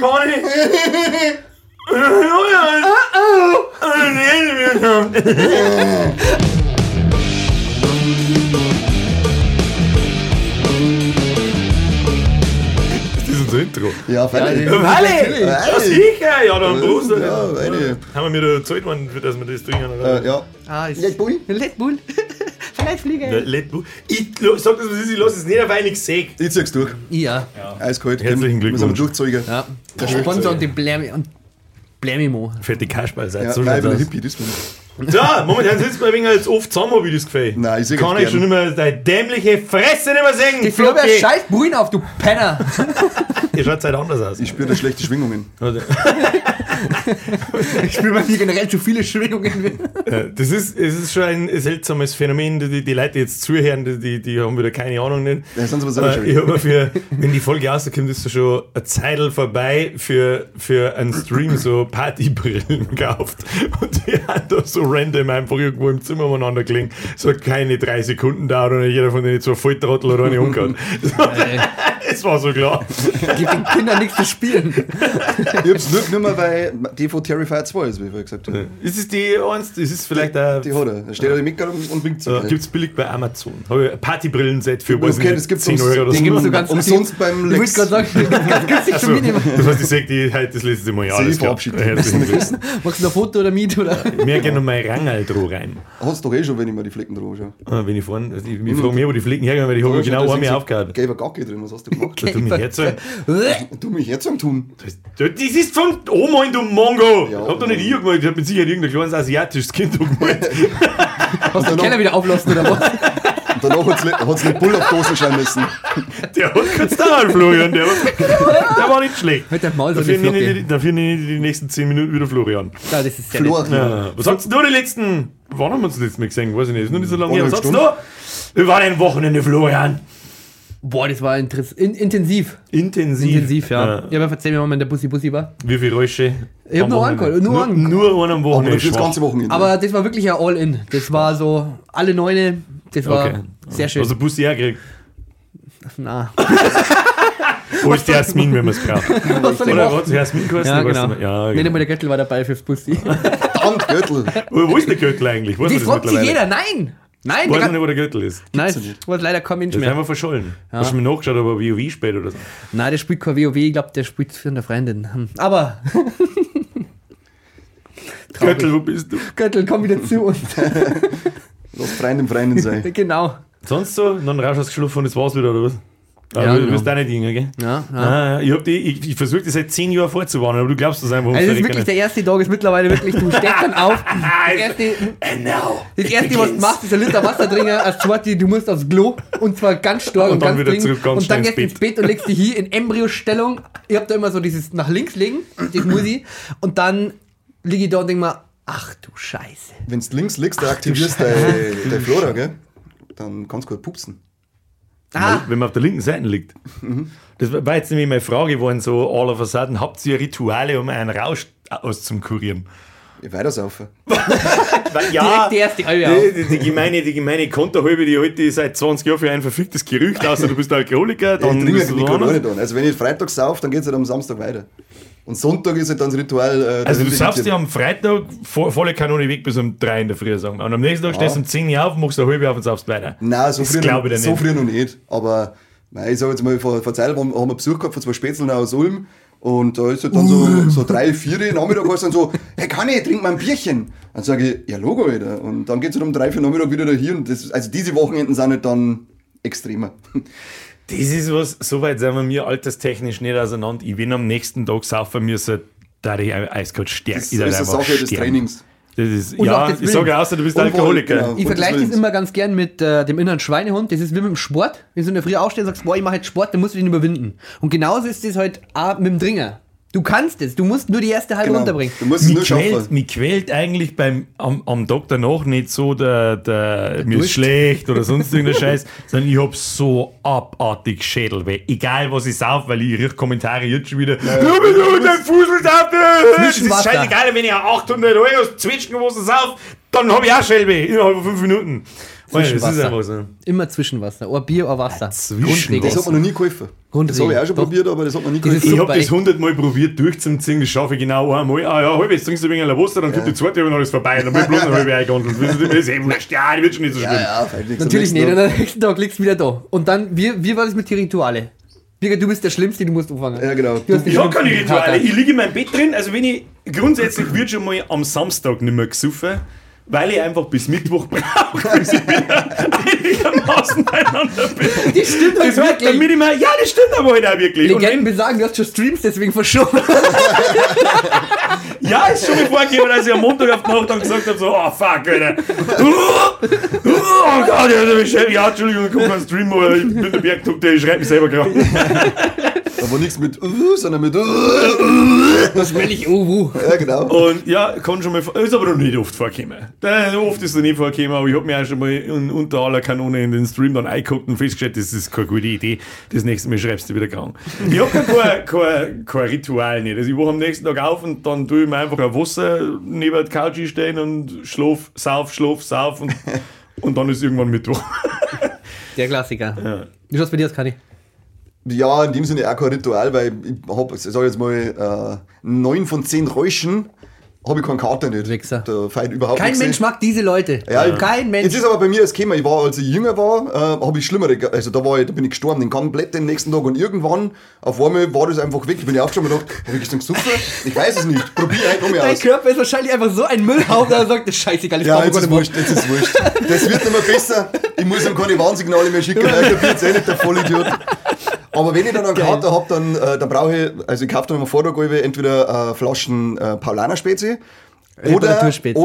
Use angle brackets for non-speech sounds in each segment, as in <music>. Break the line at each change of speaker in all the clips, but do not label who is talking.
Conny! Julian! Oh, Das ist unser Intro.
Ja, freilich.
Ja,
Halle! Ja, sicher! Ja, dann Prost!
Ja, eine.
Haben wir mir da gezahlt dass wir das trinken? Oder?
Äh, ja.
Ah, ist
Red Bull?
Red Bull.
Ich lo- sag das, was ist, ich lasse es nicht auf einen Seg.
Ich zieh's durch.
Ja.
Eiskalt.
Herzlichen
Müssen wir
Glückwunsch.
durchzeugen.
ja. Der Sponsor und die Blämi und Blämimo.
Fette Kasperl seid
Ja,
so
nein, ich bin ein. Hippie, das bin ich.
So, momentan wir ein wenig als oft zusammen, wie das gefällt.
Nein, ich seh
Kann ich schon nicht mehr deine dämliche Fresse nicht mehr sehen.
Die Firma
Flocki.
scheiß Bruin auf, du Penner. <laughs>
Ihr schaut halt anders aus.
Ich spüre da schlechte Schwingungen.
Ich spüre mal hier generell zu viele Schwingungen.
äh, Das ist, es ist schon ein seltsames Phänomen. Die, die Leute, die jetzt zuhören, die- die, haben wieder keine Ahnung. Nicht.
Ja, sind sie aber selber
Äh, ich
schuld.
habe für, wenn die Folge rauskommt, ist da schon eine Zeitl vorbei für, für einen Stream so Partybrillen <laughs> gekauft. Und die haben da so random einfach irgendwo im Zimmer umeinander gelegen. So keine drei Sekunden dauert und jeder von denen so Volltrottel oder eine umgehauen. <laughs> <laughs> Es war so klar.
Gib den Kindern nichts zu spielen.
Ich hab's wirklich nicht mehr, weil die von Terrifier 2 ist, wie ich vorher gesagt habe.
Ist es die eins? Ist vielleicht ein.
Die hat er. Da steht er im Micker und winkt so.
Äh, Gibt es billig bei Amazon. Habe ich ein Partybrillenset für weiß
Okay, das gibt's
10 Euro oder so.
gibt's
so ganz-
umsonst beim
Ich
Lex.
wollte gerade sagen, ganz günstig zum Minimum.
das heißt, ich sage die heute das letzte Mal. Ja,
Sie <laughs>
Glückwunsch.
Machst du ein Foto oder Miet? Oder?
Mehr gerne noch mein Rangel drauf rein.
Hast du doch eh schon, wenn ich mir die Flecken drauf schaue.
Ah, Wenn ich vorne, also ich, ich frage mich, wo die Fliegen hergehen, weil ich habe genau einmal aufgehört.
Gelber Gacke drin, was hast du gemacht?
Du mich jetzt <laughs> sagen,
Du mich jetzt am tun.
das, das ist von Oma in du Mongo.
Ja,
ich hab doch nicht ich gemalt, ich hab mit Sicherheit irgendein kleines asiatisches Kind <laughs> gemalt.
Hast du den Keller wieder auflassen oder was? <laughs>
Danach hat's le- hat's eine Bull auf Dosen schauen müssen. <laughs>
Der hat kurz dauern, Florian. Der, war- der war nicht schlecht.
Halt dein Maul so
Dafür
die
nenne ich, dafür nenne ich die nächsten 10 Minuten wieder Florian.
Ja, das ist.
Ja, was habt ihr da die letzten. Wann haben wir uns das letzte Mal gesehen? Weiß ich nicht. Ist noch nicht so lange her. Was habt ihr
Eineinhalb
da? Wie war dein Wochenende, Florian?
Boah, das war interess- in, intensiv.
Intensiv.
Intensiv, ja. Ja, aber erzähl mir mal, wenn der Bussi Bussi war.
Wie viele Räusche?
Ich hab
am
nur
Wochenende?
einen geholt, nur
nur,
einen.
nur einen am
Aber
Wochenende.
für das ganze Wochenende.
Aber das war wirklich ein All-In. Das war so alle Neune. Das war
Okay.
sehr schön.
Also Bussi herkriegt.
Na.
Wo ist der Jasmin, wenn man es braucht?
Was soll ich
Oder hat Jasmin geheißen?
Ja,
Ich
genau.
nicht mehr. Ja,
Nicht
genau.
einmal der Göttel war dabei fürs Bussi.
Verdammt, Gürtel.
Wo, ist der Göttel eigentlich? Weiß das
fragt sich jeder. Nein! Nein,
Ich weiß nicht, wo der Göttel ist.
nein,
nicht.
war leider kein Mensch
Das ist
mehr.
einfach verschollen. Hast du mir nachgeschaut, ob er WoW spielt oder so?
Nein, der spielt kein WoW. Ich glaube, der spielt für eine Freundin. Hm. Aber,
Göttel, wo bist du?
Göttel, komm wieder zu uns. <laughs>
Lass Freund im Freien sein. <laughs>
genau.
Sonst so? Dann raus hast du geschlafen und das war's wieder, oder was? Aber
Ja,
du
genau.
bist auch nicht jünger, gell?
Ja, ja.
Ah, ich, hab die, ich, ich versuche das seit 10 Jahren vorzuwarnen, aber du glaubst das einfach.
Also das ist wirklich der erste Tag, ist mittlerweile wirklich, du stehst dann auf. <laughs> Das erste,
And now,
das erste was du machst, ist ein Liter Wasser trinken. Als zweites, du musst aufs Klo und zwar ganz stark
Und
und,
dann
ganz
wieder zurück, ganz
Und dann gehst du
ins
ins Bett und legst dich hier in Embryostellung. Ich hab da immer so dieses nach links legen, das muss ich. Und dann liege ich da und denke mir, ach du Scheiße.
Wenn du links liegst, dann aktivierst du deine Flora, gell? Dann kannst du gut pupsen.
Ah,
Wenn man auf der linken Seite liegt. Das war jetzt nämlich meine Frage, waren so all of a sudden, habt ihr Rituale, um einen Rausch auszukurieren?
Ich weitersaufen. <laughs>
Weil,
direkt die erste
die, die, die gemeine, die gemeine Konterhalbe, die heute seit 20 Jahren für ein verficktes Gerücht außer du bist Alkoholiker, <laughs>
Ich
dann
trinke
du
nicht
woanders.
nicht an. Also wenn ich Freitag sauf, dann geht es halt am Samstag weiter. Und Sonntag ist halt dann das Ritual. Äh,
Also du saufst ja am Freitag vo- volle Kanone weg bis um 3 in der Früh, sagen wir. Und am nächsten Tag stehst du um 10 Uhr auf, machst eine halbe auf und saufst weiter.
Nein, so
Das
früh,
glaube ich
noch,
dir
so
nicht.
früh noch nicht. Aber nein, ich sage jetzt mal, vor, vor Zeit haben, wir Besuch gehabt von zwei Spätzeln aus Ulm. Und da ist halt dann so, so drei, vier Nachmittag heißt dann so, hey kann ich, trink mal ein Bierchen. Dann sage ich, ja Logo, Alter. Und dann geht es halt um drei, vier Nachmittag wieder da hier. Und das, also diese Wochenenden sind halt dann extremer.
Das ist was, soweit sind wir mir alterstechnisch nicht auseinander. Ich bin am nächsten Tag saufen müssen, da ich eiskalt sterben.
Das ist eine Sache des Trainings.
Das ist,
Und
ja, ich sage außer du bist
Und
Alkoholiker.
Genau.
Ich vergleiche das
Willens.
immer ganz gern mit äh, dem inneren Schweinehund. Das ist wie mit dem Sport. Wenn du in der Früh aufstehst und sagst, boah, ich mache jetzt Sport, dann musst du den überwinden. Und genauso ist das halt auch mit dem Dringer. Du kannst es, du musst nur die erste halbe
Genau.
runterbringen.
Du musst es nur
Mich quält,
schaffen.
mich quält eigentlich beim, am, am Tag danach nicht so der, der, mir ist schlecht oder sonst <laughs> irgendein Scheiß, sondern ich hab so abartig Schädelweh. Egal was ich sauf, weil ich riech Kommentare jetzt schon wieder. Ja, du, dein Fußel das ist scheißegal, wenn ich 800 Euro zwitschgen was sauf, dann hab ich auch Schädelweh innerhalb von 5 Minuten.
Zwischenwasser.
einfach so.
Immer Zwischenwasser. Ein Bier, ein Wasser.
Zwischenwasser.
Das hat man noch nie geholfen. Das habe ich auch schon
Doch.
probiert, aber das hat man nie geholfen.
Ich habe das hundertmal probiert durchzuziehen, das schaffe ich genau einmal. Ah ja, halb, jetzt trinkst du ein wenig Wasser, dann kommt die zweite und dann ist vorbei. Dann bin ich bloß noch halb eingewandelt. Das ist eh <laughs> wurscht. Ja, die wird schon nicht so schlimm.
Ja, ja.
Natürlich nicht. Und am nächsten Tag liegst du wieder da. Und dann, wie, wie war das mit den Rituale? Birgit, du bist der Schlimmste, du musst anfangen.
Ja, genau.
Du hast
Ich habe keine Rituale. Ich liege in meinem Bett drin. Also wenn ich grundsätzlich wird schon mal am Samstag nicht mehr gesoffen, weil ich einfach bis Mittwoch <laughs> brauche, bis ich wieder einigermaßen beieinander bin.
Das stimmt
Das
halt wirklich.
damit ich mir, ja, das stimmt aber halt auch wirklich. Und
Legenden besagen, du hast schon Streams deswegen verschoben. <laughs>
ja, ist schon mal vorgekommen, dass ich am Montag auf die Nacht dann gesagt habe, so, oh fuck, Alter. Oh, <laughs> oh Gott, ja, Entschuldigung, ich guck mal einen Stream, aber ich bin der Bergdoktor, ich schreibe mich selber gerade.
Aber nichts mit uh, sondern mit uh.
Das will ich, uh.
Ja, genau.
Und ja, kann schon mal, ist aber noch nicht oft vorgekommen. Oft ist es nicht vorgekommen, aber ich habe mir auch schon mal un, unter aller Kanone in den Stream dann eingeguckt und festgestellt, das ist keine gute Idee. Das nächste Mal schreibst du wieder krank. Ich habe kein, kein, kein Ritual nicht. Also ich wache am nächsten Tag auf und dann tue ich mir einfach ein Wasser neben der Couch stehen und schlaf, sauf, schlaf, sauf und, und dann ist irgendwann Mittwoch.
Der Klassiker. Wie schaut's bei dir aus, Kani?
Ja, in dem Sinne auch kein Ritual, weil ich habe, ich sage jetzt mal, äh, neun von zehn Räuschen habe ich keinen Kater nicht.
Wichser.
Da fällt überhaupt
Kein Mensch mag diese Leute.
Ja,
Kein Mensch.
Jetzt ist aber bei mir das Thema, ich war, als ich jünger war, äh, habe ich schlimmere, also da war ich, da bin ich gestorben, den komplett den nächsten Tag und irgendwann, auf einmal war das einfach weg, da bin ich aufgestanden und dachte, habe ich gestern gesoffen? Ich weiß es nicht, probier halt nochmal
Dein
aus.
Körper ist wahrscheinlich einfach so ein Müllhaufen, dass er sagt, das ist scheißegal, ich
Ja, jetzt ist wurscht, jetzt ist wurscht. Das wird nicht mehr besser. Ich muss ihm keine Warnsignale mehr schicken, weil <laughs> ich kapiert's eh nicht, der Vollidiot. Aber wenn ich dann einen Kater habe, dann, äh, dann brauche ich, also ich kaufe dann immer Vortag entweder äh, Flaschen äh, Paulaner Spezi oder,
Reparaturspezi.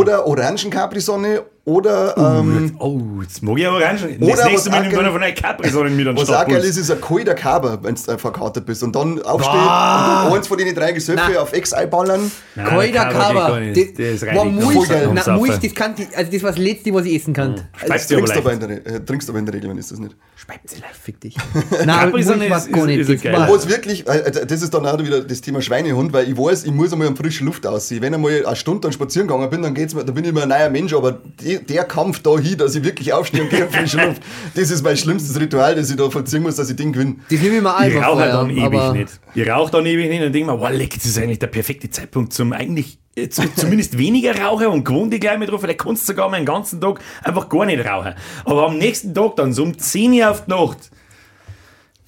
Oder Capri oder ähm,
Oh, jetzt mag ich Orangen. Das
Oder
nächste
was
Mal nimmt einer von einer Capri-Sonne mit an den
was auch geil ist, ist ein kalter Kaber, wenn du verkatert bist. Und dann aufstehen
Ah.
und dann eins von den drei Gesöffe
Na.
auf Ex einballern.
Ist
Boah,
rein.
Mulch,
Voll geil.
na, Mulch, das kann, die- also das war das Letzte, was ich essen kann. Also,
dir aber
Trinkst aber, in der, äh, trinkst aber in der Regel, wenn ist das nicht.
Speibzele, fick dich. <laughs> Nein, Mulch war
ist-
gar
ist-
nicht.
ist
Das
es wirklich, äh, äh, das ist dann auch wieder das Thema Schweinehund, weil ich weiß, ich muss einmal an frische Luft aussehen. Wenn ich mal eine Stunde dann spazieren gegangen bin, dann geht's mir, dann bin ich immer ein neuer Mensch, aber die, der Kampf da hin, dass ich wirklich aufstehe und gehe an frische Luft, <laughs> das ist mein schlimmstes Ritual, das ich da vollziehen muss, dass ich den gewinne.
Das nehme ich mir
Ich
einfach
rauche
vorher,
dann ewig nicht. Ich rauche dann ewig nicht und denke mir, wow, leck, das ist eigentlich der perfekte Zeitpunkt zum eigentlich äh, zu- <laughs> zumindest weniger rauchen und gewohnt dich gleich mit drauf, vielleicht kannst du sogar mal den ganzen Tag einfach gar nicht rauchen. Aber am nächsten Tag dann, so um 10 Uhr auf die Nacht,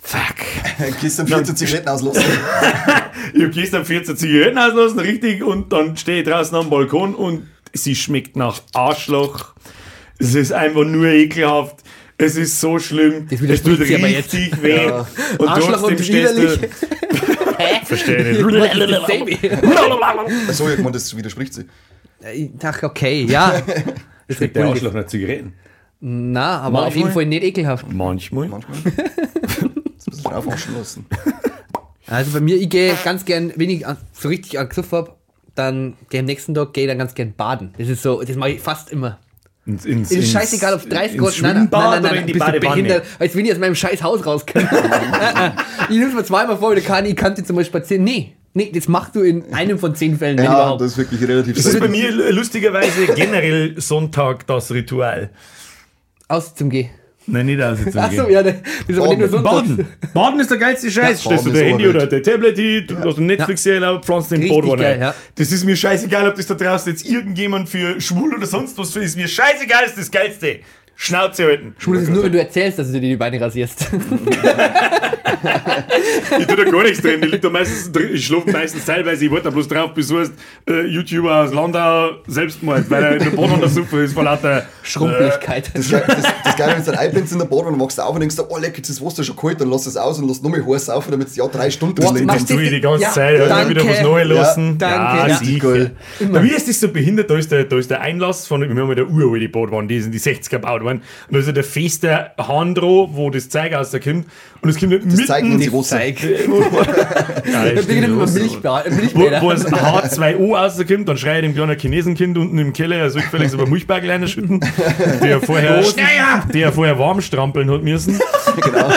fuck. <laughs>
Gehst dann 14 Zigaretten auslassen.
Ich hab gestern 14 Zigaretten auslassen, richtig, und dann stehe ich draußen am Balkon und sie schmeckt nach Arschloch. Es ist einfach nur ekelhaft. Es ist so schlimm.
Das
es tut richtig weh.
Ja.
Und
Arschloch
trotzdem
und
stehst du. <laughs> Verstehe nicht. <laughs>
Ich meine, das widerspricht sie.
Ich dachte, okay, ja. <laughs> Das
Schmeckt der Arschloch nach Zigaretten?
Na, aber auf
Manchmal.
jeden Fall nicht ekelhaft.
Manchmal.
Manchmal. Das muss man aufwaschen lassen.
Also bei mir, ich gehe ganz gern, wenn ich so richtig angesucht habe, dann gehe am nächsten Tag gehe ich dann ganz gern baden. Das ist so, das mache ich fast immer.
Ins, ins,
ist scheißegal, ob es 30
ins
Grad, nein, nein, nein, nein,
oder
nein,
in die
bist du behindert, als wenn ich aus meinem scheiß Haus raus kann. <laughs> ich nehme es mir zweimal vor, oder kann ich kannte zum Beispiel spazieren. Nee, nee, das machst du in einem von zehn Fällen,
Ja,
überhaupt.
das ist wirklich relativ
Das ist bei mir lustigerweise generell Sonntag das Ritual.
Aus zum Geh.
Nein, nicht aus zum
Achso, ja, das ist aber nicht nur.
Baden. Baden ist der geilste Scheiß.
Ja,
Stellst du
Baden
dein Handy oder dein Tablet hin, du hast eine Netflix-Serie, pflanzt den Boden rein.
ja.
Das ist mir scheißegal, ob das da draußen jetzt irgendjemand für schwul oder sonst was für ist. Mir scheißegal, ist das Geilste. Schnauze halten.
Schwul ist es nur, wenn du erzählst, dass du dir die Beine rasierst.
Ich tue da gar nichts drin. Ich, da meistens drin. ich schlafe meistens teilweise. Ich warte da bloß drauf, bis du heißt, äh, YouTuber aus Landau Selbstmord, weil er in der Boden unter Suppe ist vor lauter
Schrumpeligkeit.
Das, das, das Geile, wenn du dann einblendest in der Bade und dann wachst du auf und denkst, oh leck, jetzt ist das Wasser schon kalt, dann lass es aus und lass noch mehr heiß auf, damit es ja drei Stunden drin
machst
ist.
du-
tue ich die ganze
Ja,
Zeit, ja,
danke.
wieder was Neues lassen.
danke,
ja,
ja.
sicher. Bei mir ist das so behindert, da ist der, da ist der Einlass von, wir haben ja der uralte Badwanne, die ist in die 60er gebaut worden, und da ist ja der feste Hahn dran, wo das Zeug rauskommt, und es kommt nicht
Das zeigen
mitten,
sie Wasser.
Zeig. <laughs>
ja,
Ich bin immer
stimmt, wo,
Milchbäder.
wo das H2O rauskommt, dann schreit dem kleinen Chinesenkind unten im Keller, er soll gefälligst über Milchberg schütten, der vorher, der vorher warm strampeln hat müssen.
genau.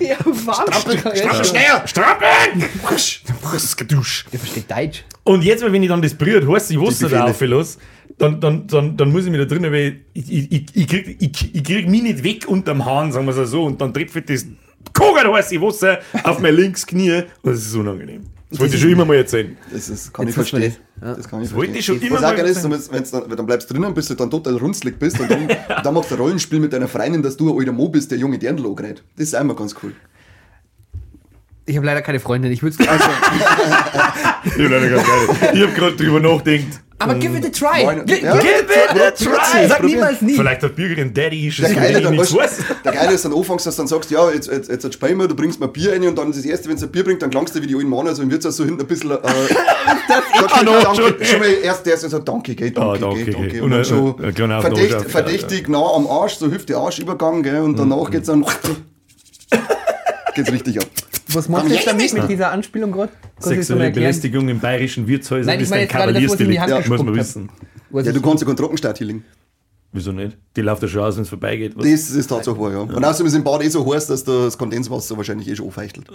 Der Warmstrampel.
Schneller!
Strampeln! Das ist gedusch.
Der versteht Deutsch.
Und jetzt, wenn ich dann das berührt, heißt ich Wasser da
Befehle.
auflasse, dann, dann, dann, dann muss ich mich da drinnen, weil ich, ich, ich, ich, krieg, ich, ich krieg mich nicht weg unterm Hahn, sagen wir es so, und dann trifft das kogelheiße Wasser auf mein links Knie und das ist unangenehm. Das wollte ich schon immer mal erzählen.
Das ist, kann
Jetzt
ich verstehen.
das. Ja.
Das kann ich
wollte
verstehen.
ich schon immer
Was auch
mal
ist,
erzählen.
wenn's, wenn's dann, dann bleibst du drinnen, bis du dann total runzlig bist und dann, <laughs> dann machst du ein Rollenspiel mit deiner Freundin, dass du ein alter Mo bist, der junge Dirndl angereiht. Das ist einmal ganz cool.
Ich habe leider keine Freundin. Ich würde <laughs> also,
Ich hab leider geil. Ich hab gerade drüber nachgedacht.
Aber give it a try.
Moin. Ja.
Give it a try. Sag niemals nie.
Vielleicht hat Bürgerin Daddy ist
Der Geile, dann, weißt,
weiß.
der Geile ist dann anfängst, dass du dann sagst, ja, jetzt, jetzt, jetzt spielen wir, du bringst mir Bier rein und dann ist das erste, wenn es ein Bier bringt, dann klangst du wie die alten Männer, so im Wirtshaus so hinten ein bisschen, äh, <laughs> sagst
kann
du,
auch
danke,
schon.
schon mal erst der ist so, danke, gell, danke,
Ah, danke.
Und dann schon
ein kleiner
verdächtig, nah am Arsch, so Hüfte Arschübergang, gell, und danach geht's dann, <laughs> geht's richtig ab.
Was machst du jetzt damit mit dieser Anspielung gerade?
Sexuelle? Belästigung in bayerischen Wirtshäusern
Nein, ich
ist
meine
ein Kavaliersdelikt. Ja, muss man wissen.
Ja, du kannst ja keinen Trockenstart healing.
Wieso nicht? Die läuft ja schon aus, wenn es vorbeigeht. Was?
Das ist Tatsache wahr, ja. Und außerdem ist im Bad eh so heiß, dass das Kondenswasser wahrscheinlich eh schon aufheichtelt.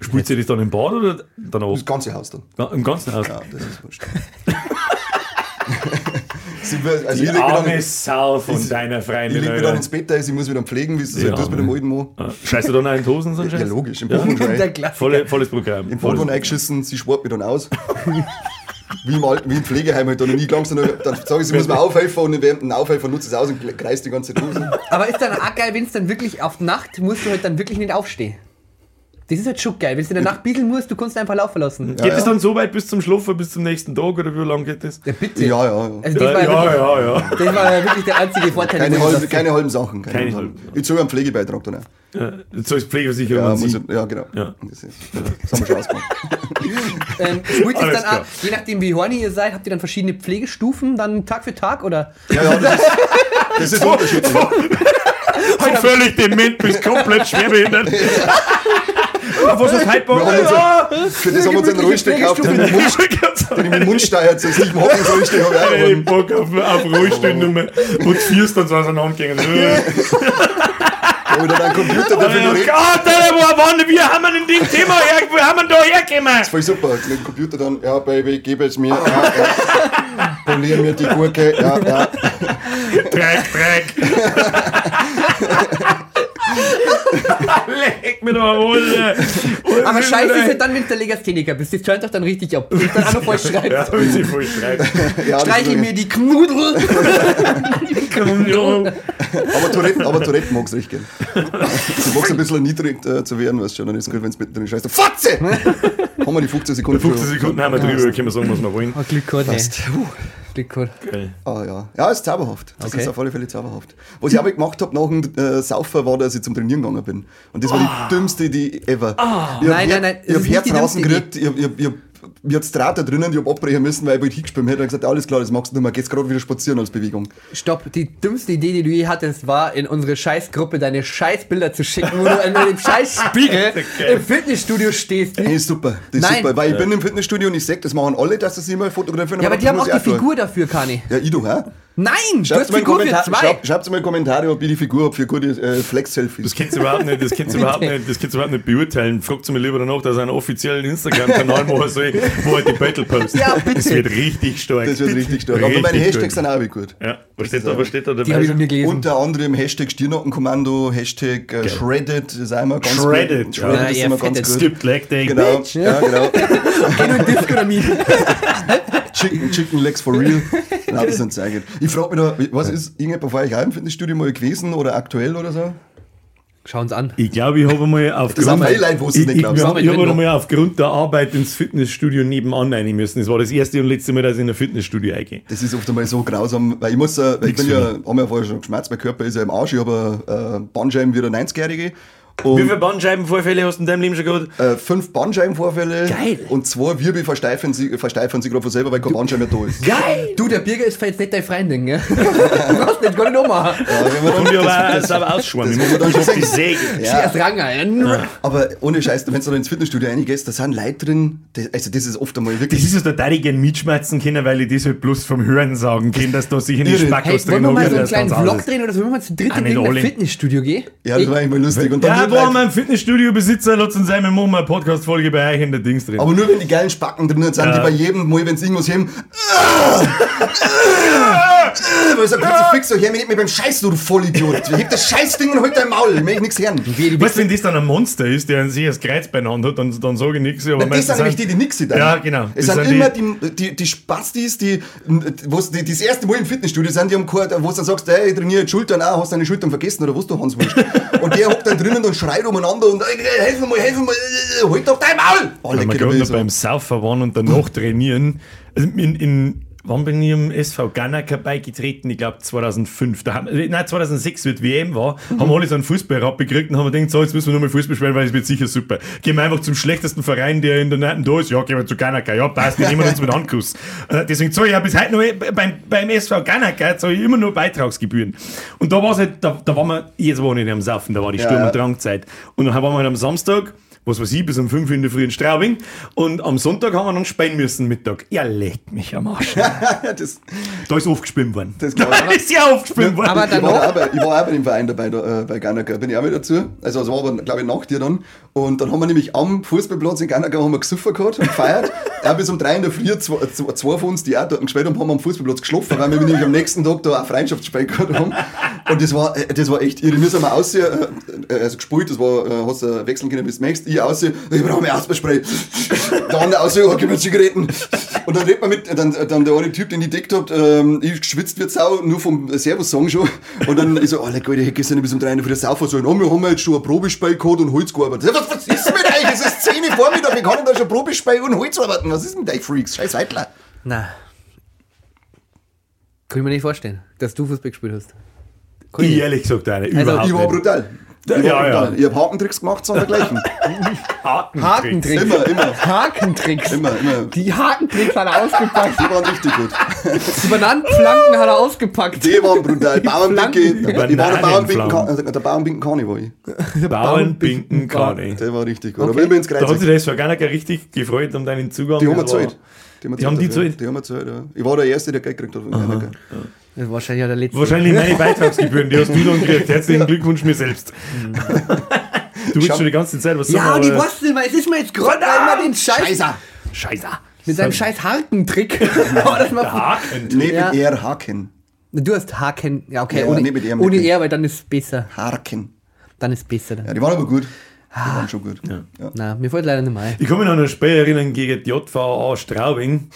Spült sie das dann im Bad oder danach?
Das ganze Haus dann.
Im ganzen Haus.
Ja, das ist wurscht. <laughs> Sie also
Die
ich mich dann,
arme
ich
Sau von deiner
leg
Freundin.
mich dann ins Bett, also ich muss wieder pflegen, wie es
Ja,
halt tust mit dem alten Mo.
Ja. Scheißt du dann auch in Hosen, so ein
Ja,
Scheiß?
logisch, im
Ja.
Boden.
Klassiker.
Volle, volles Programm.
Im Boden eingeschissen, sie spart mich dann aus. <laughs> wie, im Alten, wie im Pflegeheim halt. Und ich langsam dann sage ich, sie muss mir aufhelfen und während dem Aufhelfen nutze ich es aus und kreist die ganze Hose.
Aber ist dann auch geil, wenn es dann wirklich auf Nacht musst du halt dann wirklich nicht aufstehen. Das ist halt schon geil. Wenn du in der Nacht bieseln musst, du kannst einfach laufen lassen.
Geht es dann so weit bis zum Schlafen, bis zum nächsten Tag oder wie lange geht das?
Ja, bitte.
Ja, ja, ja.
Also das,
Ja,
war ja,
ja,
wirklich,
ja, ja.
das war ja wirklich der einzige Vorteil.
Keine,
ich das-
keine halben Sachen. Keine
Keine
halben.
halben.
Ich zahle einen Pflegebeitrag dann auch.
ja. So ist Pflegeversicherung
Ja, muss ich, ja genau.
Ja.
Das, ist, das haben wir schon ausgemacht.
Ähm, dann
klar.
auch, je nachdem wie horny ihr seid, habt ihr dann verschiedene Pflegestufen, dann Tag für Tag oder?
Ja, ja, das ist, das ist unterschiedlich.
Von völlig dement bis komplett schwerbehindert. Was ist heute
Wir haben uns,
Ja!
für das haben wir uns einen Rollstuhl gekauft, den ich mit dem Mund, <laughs> den ich mit dem Mund steuert. Sonst nicht im Hockensrollstuhl habe ich.
Bock auf, auf Rollstuhl nummer und vier dann so auseinandergegangen. <laughs>
Dann einen Computer dafür
Oh
noch.
Gott, Alter, wo waren wir? Haben wir denn das Thema her? Wo haben wir da hergekommen?
Voll super. Mit dem Computer dann, ja, Baby, gib es mir. Ja, ja. Polier mir die Gurke. Ja, ja.
Dreck, Dreck. <laughs> <laughs> Leck mir doch mal Hose.
Aber scheiße ist halt dann, wenn du der Legastheniker bist. Das turnt doch dann richtig ab. Und dann auch noch voll schreibt.
Ja, wenn sie voll schreibt. <laughs>
ja
Streichel mir die Knudel.
Aber Tourette, aber Tourette mag es richtig gern. Du magst ein bisschen erniedrigt äh, zu werden, weißt du schon. Dann ist es gut, wenn es mit drin scheißt. Fotze! <laughs> Haben wir die 15 Sekunden
15
schon.
Sekunden haben wir drüber, können wir sagen, was wir wollen.
Oh, Glück gehabt, gehabt.
Geil.
Ah ja. Ja, ist zauberhaft. Das
Okay.
ist auf alle Fälle zauberhaft. Was ich aber gemacht habe nach dem äh, Saufen war, dass ich zum Trainieren gegangen bin. Und das war die dümmste Idee ever. ich hab
Ah. Nein, nein, nein,
Ich habe Herz gekriegt, ich hab, ich hab, mir hat's Draht da drinnen, ich hab abbrechen müssen, weil ich wollte hingespielt hätte. Ich gesagt, alles klar, das magst du nicht mehr, gehst gerade wieder spazieren als Bewegung.
Stopp, die dümmste Idee, die du je hattest, war in unsere Scheißgruppe deine Scheißbilder zu schicken, wo du in einem Scheißspiegel <laughs> im Fitnessstudio stehst.
Hey, ist super. Das ist
Nein.
super. Weil ich bin im Fitnessstudio und ich sehe, das machen alle, dass sie sich mal fotografieren.
Ja, aber die haben auch die. Figur dafür, Kani.
Ja, ich du, hä?
Nein, du
Schreibt
hast
mal, in Kommentar-
zwei.
schreibt, schreibt mal in Kommentare, ob ich die Figur habe für gute äh, Flex-Selfies.
Das kannst du überhaupt nicht, das kannst du überhaupt nicht, das kannst du überhaupt nicht beurteilen. Fragt sie mir lieber danach, dass er einen offiziellen Instagram-Kanal machen soll, wo er die Battle postet.
Ja, bitte.
Das wird richtig stark.
Das wird richtig stark. Aber meine Hashtags sind auch wie gut.
Ja, was steht da, was steht da dabei?
Die habe ich noch nie gelesen.
Unter anderem Hashtag Stirnackenkommando, Hashtag äh, Shredded, das ist immer ganz
Shredded,
gut. Shredded
Ja,
ist
ihr
immer ganz gut.
Skipped Leg Day.
Genau,
Bitch.
ja, genau. <laughs>
Geh nur in Disco damit.
Chicken, Chicken Legs for real. Nein, das sind sehr gut. Ich frage mich da, was ist irgendjemand von euch im Fitnessstudio mal gewesen oder aktuell oder so?
Schau uns an.
Ich glaube, ich habe mal aufgrund, <laughs>
Das ist ein Highlight, wo du es
ich,
nicht
ich,
glaubst.
ich, ich habe mal aufgrund der Arbeit ins Fitnessstudio nebenan rein müssen. Das war das erste und letzte Mal, dass ich in ein Fitnessstudio eingehe.
Das ist oft einmal so grausam, weil ich muss, äh, weil ich
Nix
bin ja, haben ja vorher schon geschmerzt, mein Körper ist ja im Arsch, ich habe äh, Bandscheiben wie der 90-Jährige.
Wie
Und
viele Bandscheibenvorfälle hast du in deinem Leben schon gehabt?
äh, fünf Bandscheibenvorfälle
Geil.
und zwei Wirbel versteifen sie, versteifen sie gerade von selber, weil kein Bandscheiben mehr da ist.
Geil! Du, der Birger ist jetzt nicht dein Freundin, gell? <laughs> Du brauchst nicht gar nicht ummachen.
Ja, wenn man
Und
dann,
ich aber sauber ausschwammen. Ich
das
muss
dann schon
die. Säge.
Ja. Ja.
aber ohne Scheiß, wenn du dann ins Fitnessstudio reingehst, da sind Leute drin, die, also das ist oft einmal
Das
wirklich.
ist es, da ich gerne mitschmerzen können, weil ich das halt bloß vom Hören sagen kann, dass da sicher nicht
Irre.
Spackos
Hey, wollen
drin
wir mal so einen
das
kleinen Vlog drehen oder so, wenn wir mal zu dritt
Ah,
in
alle.
Fitnessstudio gehen?
Ja, das war eigentlich mal lustig. Und dann
Ja, war mein Fitnessstudio-Besitzer, hat uns einmal machen eine Podcast-Folge bei euch in der Dings drin.
Aber nur wenn die geilen Spacken drin sind,
Ja.
die bei jedem Mal, wenn sie irgendwas heben, weil ich sag, Fix, so, her mich nicht mit beim Scheiß, du Vollidiot. Heb das Scheißding und halt dein Maul, ich möchte nichts hören.
Weißt du, wenn das dann ein Monster ist, der an sich das Kreuz beieinander hat, dann, dann sage ich nichts. Aber
Nein, das sind nämlich die, die nix sind.
Ja, genau.
Es sind, immer die, die, die Spastis, die, wo's, die, die das erste Mal im Fitnessstudio sind, die haben keinen, wo du dann sagst, ey, ich trainiere jetzt Schultern, ah, hast deine Schultern vergessen oder was du, Hans Wurscht. Und der hockt dann drinnen und schreit umeinander und, ey, helf mir mal, helf mir mal, äh, halt doch dein Maul! Oh,
Wenn wir gerade beim Saufen waren und danach trainieren. Also in, in, wann bin ich im SV Ganaker beigetreten? Ich glaube 2005. Da haben, äh, nein, 2006 wird WM war, haben wir alle so einen Fußballrad gekriegt und haben wir gedacht, so, jetzt müssen wir nochmal Fußball spielen, weil es wird sicher super. Gehen wir einfach zum schlechtesten Verein, der in der Nähe da ist. Ja, gehen wir zu Ganaker. Ja, passt, wir nehmen uns mit Handkuss. <laughs> Äh, deswegen zahle ich ja bis heute noch äh, beim, beim SV Ganaker zahle ich immer nur Beitragsgebühren. Und da war es halt, da, da waren wir, jetzt war ich nicht am Saufen, da war die Sturm- und Drangzeit. Und dann waren wir halt am Samstag was weiß ich, bis um 5 Uhr in der Früh in Straubing. Und am Sonntag haben wir dann spielen müssen Mittag. Er legt mich am Arsch. <laughs>
das,
da ist aufgespielt worden.
Das <laughs>
da ist ja aufgespielt worden.
Aber
ich, war bei, ich war auch bei dem Verein dabei, da, äh, bei Ganaker, bin ich auch mit dazu. Also, das war aber, glaube ich, nach dir dann. Und dann haben wir nämlich am Fußballplatz in Ganaker haben wir gesoffen gehabt und gefeiert. <laughs> auch bis um drei in der Früh, zwei, zwei von uns, die auch dort gespielt haben, haben am Fußballplatz geschlafen, weil wir nämlich am nächsten Tag da ein Freundschaftsspiel gehabt haben. Und das war, äh, das war echt irre. Wir sind mal aussehen, äh, also gespielt, das war, äh, hast du wechseln können, bis du möchtest. Ich aussehen, ich brauche mehr Ausspray. Der andere aussehen, oh, gib mir Zigaretten. Und dann redet man mit, dann, dann der eine Typ, den ich deckt hab, ähm, ich geschwitzt wird Sau, nur vom Servus-Song schon. Und dann ich so, oh, leck, Alter, ich hätte gestern bis um drei in der Früh saufen sollen. Oh, wir haben jetzt schon ein Probespiel gehabt und Holz gearbeitet. Was, was ist mit euch? Es ist 10 Uhr Vormittag, wir können da schon Probespiel und Holz arbeiten. Was ist mit euch Freaks? Scheiß Weitler.
na. Kann ich mir nicht vorstellen, dass du Fußball gespielt hast. Kann ich
ich ehrlich gesagt eine.
Also,
überhaupt
Ich war
nicht.
brutal. Ich war
Ja, ja.
Ich hab Hakentricks gemacht, so dergleichen. <laughs>
Hakentricks.
Hakentricks.
Immer, immer.
Hakentricks.
Immer, immer.
Die Hakentricks hat er ausgepackt.
Die waren richtig gut.
Die Bananenflanken hat er ausgepackt.
Die waren brutal. Bauernbinken. Ich war der Bauernbinken,
Bananenflanken.
der war ich.
Bauernbinken kann ich.
Der war richtig gut.
Okay.
Aber immer ins
Da hat sich das Vergangener richtig gefreut um deinen Zugang.
Die haben wir
Das war-
gezahlt.
Die haben die gezahlt?
Die haben wir ja. Ich war der Erste, der Geld gekriegt hat von.
Das ist wahrscheinlich auch der letzte.
Wahrscheinlich meine Beitragsgebühren, die hast du dann gekriegt. <laughs> Herzlichen Glückwunsch mir selbst. Du willst
Schau-
schon die ganze Zeit was
Ja,
sagen.
die
aber-
wussten immer, es ist mir jetzt gerade einmal den Scheiß.
Scheiße.
Scheiße.
Mit seinem scheiß Hakentrick. <laughs> Mal
Haken.
Neben
Ja.
er Haken.
du hast Haken. Ja, okay,
Ja,
ohne,
nicht mit R, mit
ohne
R.
R, weil dann ist es besser.
Harken.
Dann ist es besser. Dann.
Ja, die waren aber gut. Die waren schon gut. Ja.
Na, mir fällt leider nicht mehr ein.
Ich kann mich noch an ein Spiel erinnern gegen die JVA Straubing.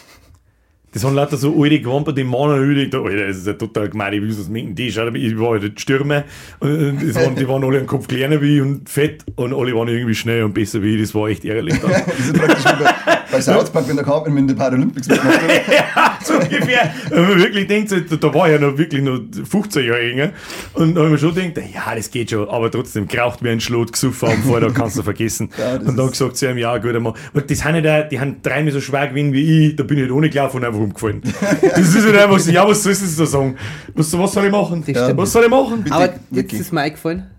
Das waren lauter so alte Gewamper, die Männer ölig. Da, Alter, das ist ja total gemein, ich will das mengen. Die schaut, ich war halt Stürmer. Und das waren, die waren alle einen Kopf kleiner wie ich und fett. Und alle waren irgendwie schnell und besser wie ich. Das war echt ärgerlich. Dann. <laughs>
Das ist praktisch wie bei, bei South Park, wenn der Cartman mit den Paralympics mitmacht. <laughs>
ja, so ungefähr. Wenn man wirklich denkt, da, da war ja noch wirklich noch 15 Jahre jünger. Und da habe ich mir schon gedacht, ja, das geht schon, aber trotzdem geraucht wie ein Schlot, gesoffen am Vortag, kannst du vergessen.
Ja,
und dann gesagt zu ihm, ja, gut, einmal. Und das haben ja, die haben dreimal so schwer gewesen wie ich, da bin ich halt ohne gelaufen und einfach umgefallen. das ist halt einfach so, ja, was sollst du da sagen? Was, was soll ich machen?
Stimmt.
Was soll ich machen?
Bitte,
Aber jetzt
Vicky.
ist mir eingefallen.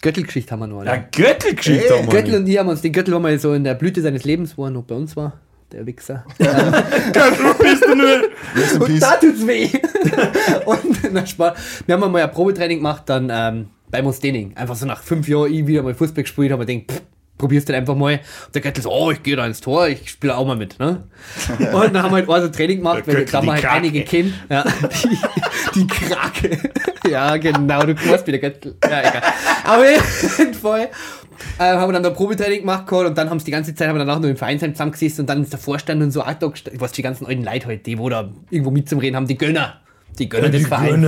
Göttelgeschichte haben wir noch.
Ja,
Alle.
Göttelgeschichte
Ey,
haben wir
Göttel und ich haben uns, den Göttel, wo wir so in der Blüte seines Lebens waren, noch bei uns war. Der Wichser. <laughs>
Göttel bist du nur.
Und da tut's weh. <laughs> und na, Spaß. Wir haben mal ein Probetraining gemacht, dann ähm, bei Mostening. Einfach so nach fünf Jahren ich wieder mal Fußball gespielt habe, denkt, pff, probierst du einfach mal. Und der Göttel so, oh, ich gehe da ins Tor, ich spiele auch mal mit. Ne? <laughs> Und dann haben wir halt also Training gemacht, weil da haben wir halt einige kennen. Ja, die, die Krake. ja, genau, du weißt wie der Göttel. Ja, egal. Aber jeden Fall äh, haben wir dann da Probetraining gemacht gehabt und dann haben sie die ganze Zeit haben wir danach nur im Vereinsheim zusammengesessen und dann ist der Vorstand und so auch da weiß die ganzen alten Leute halt, die wo da irgendwo mit zum Reden haben, die Gönner. Die Gönner des
Die
Vereins.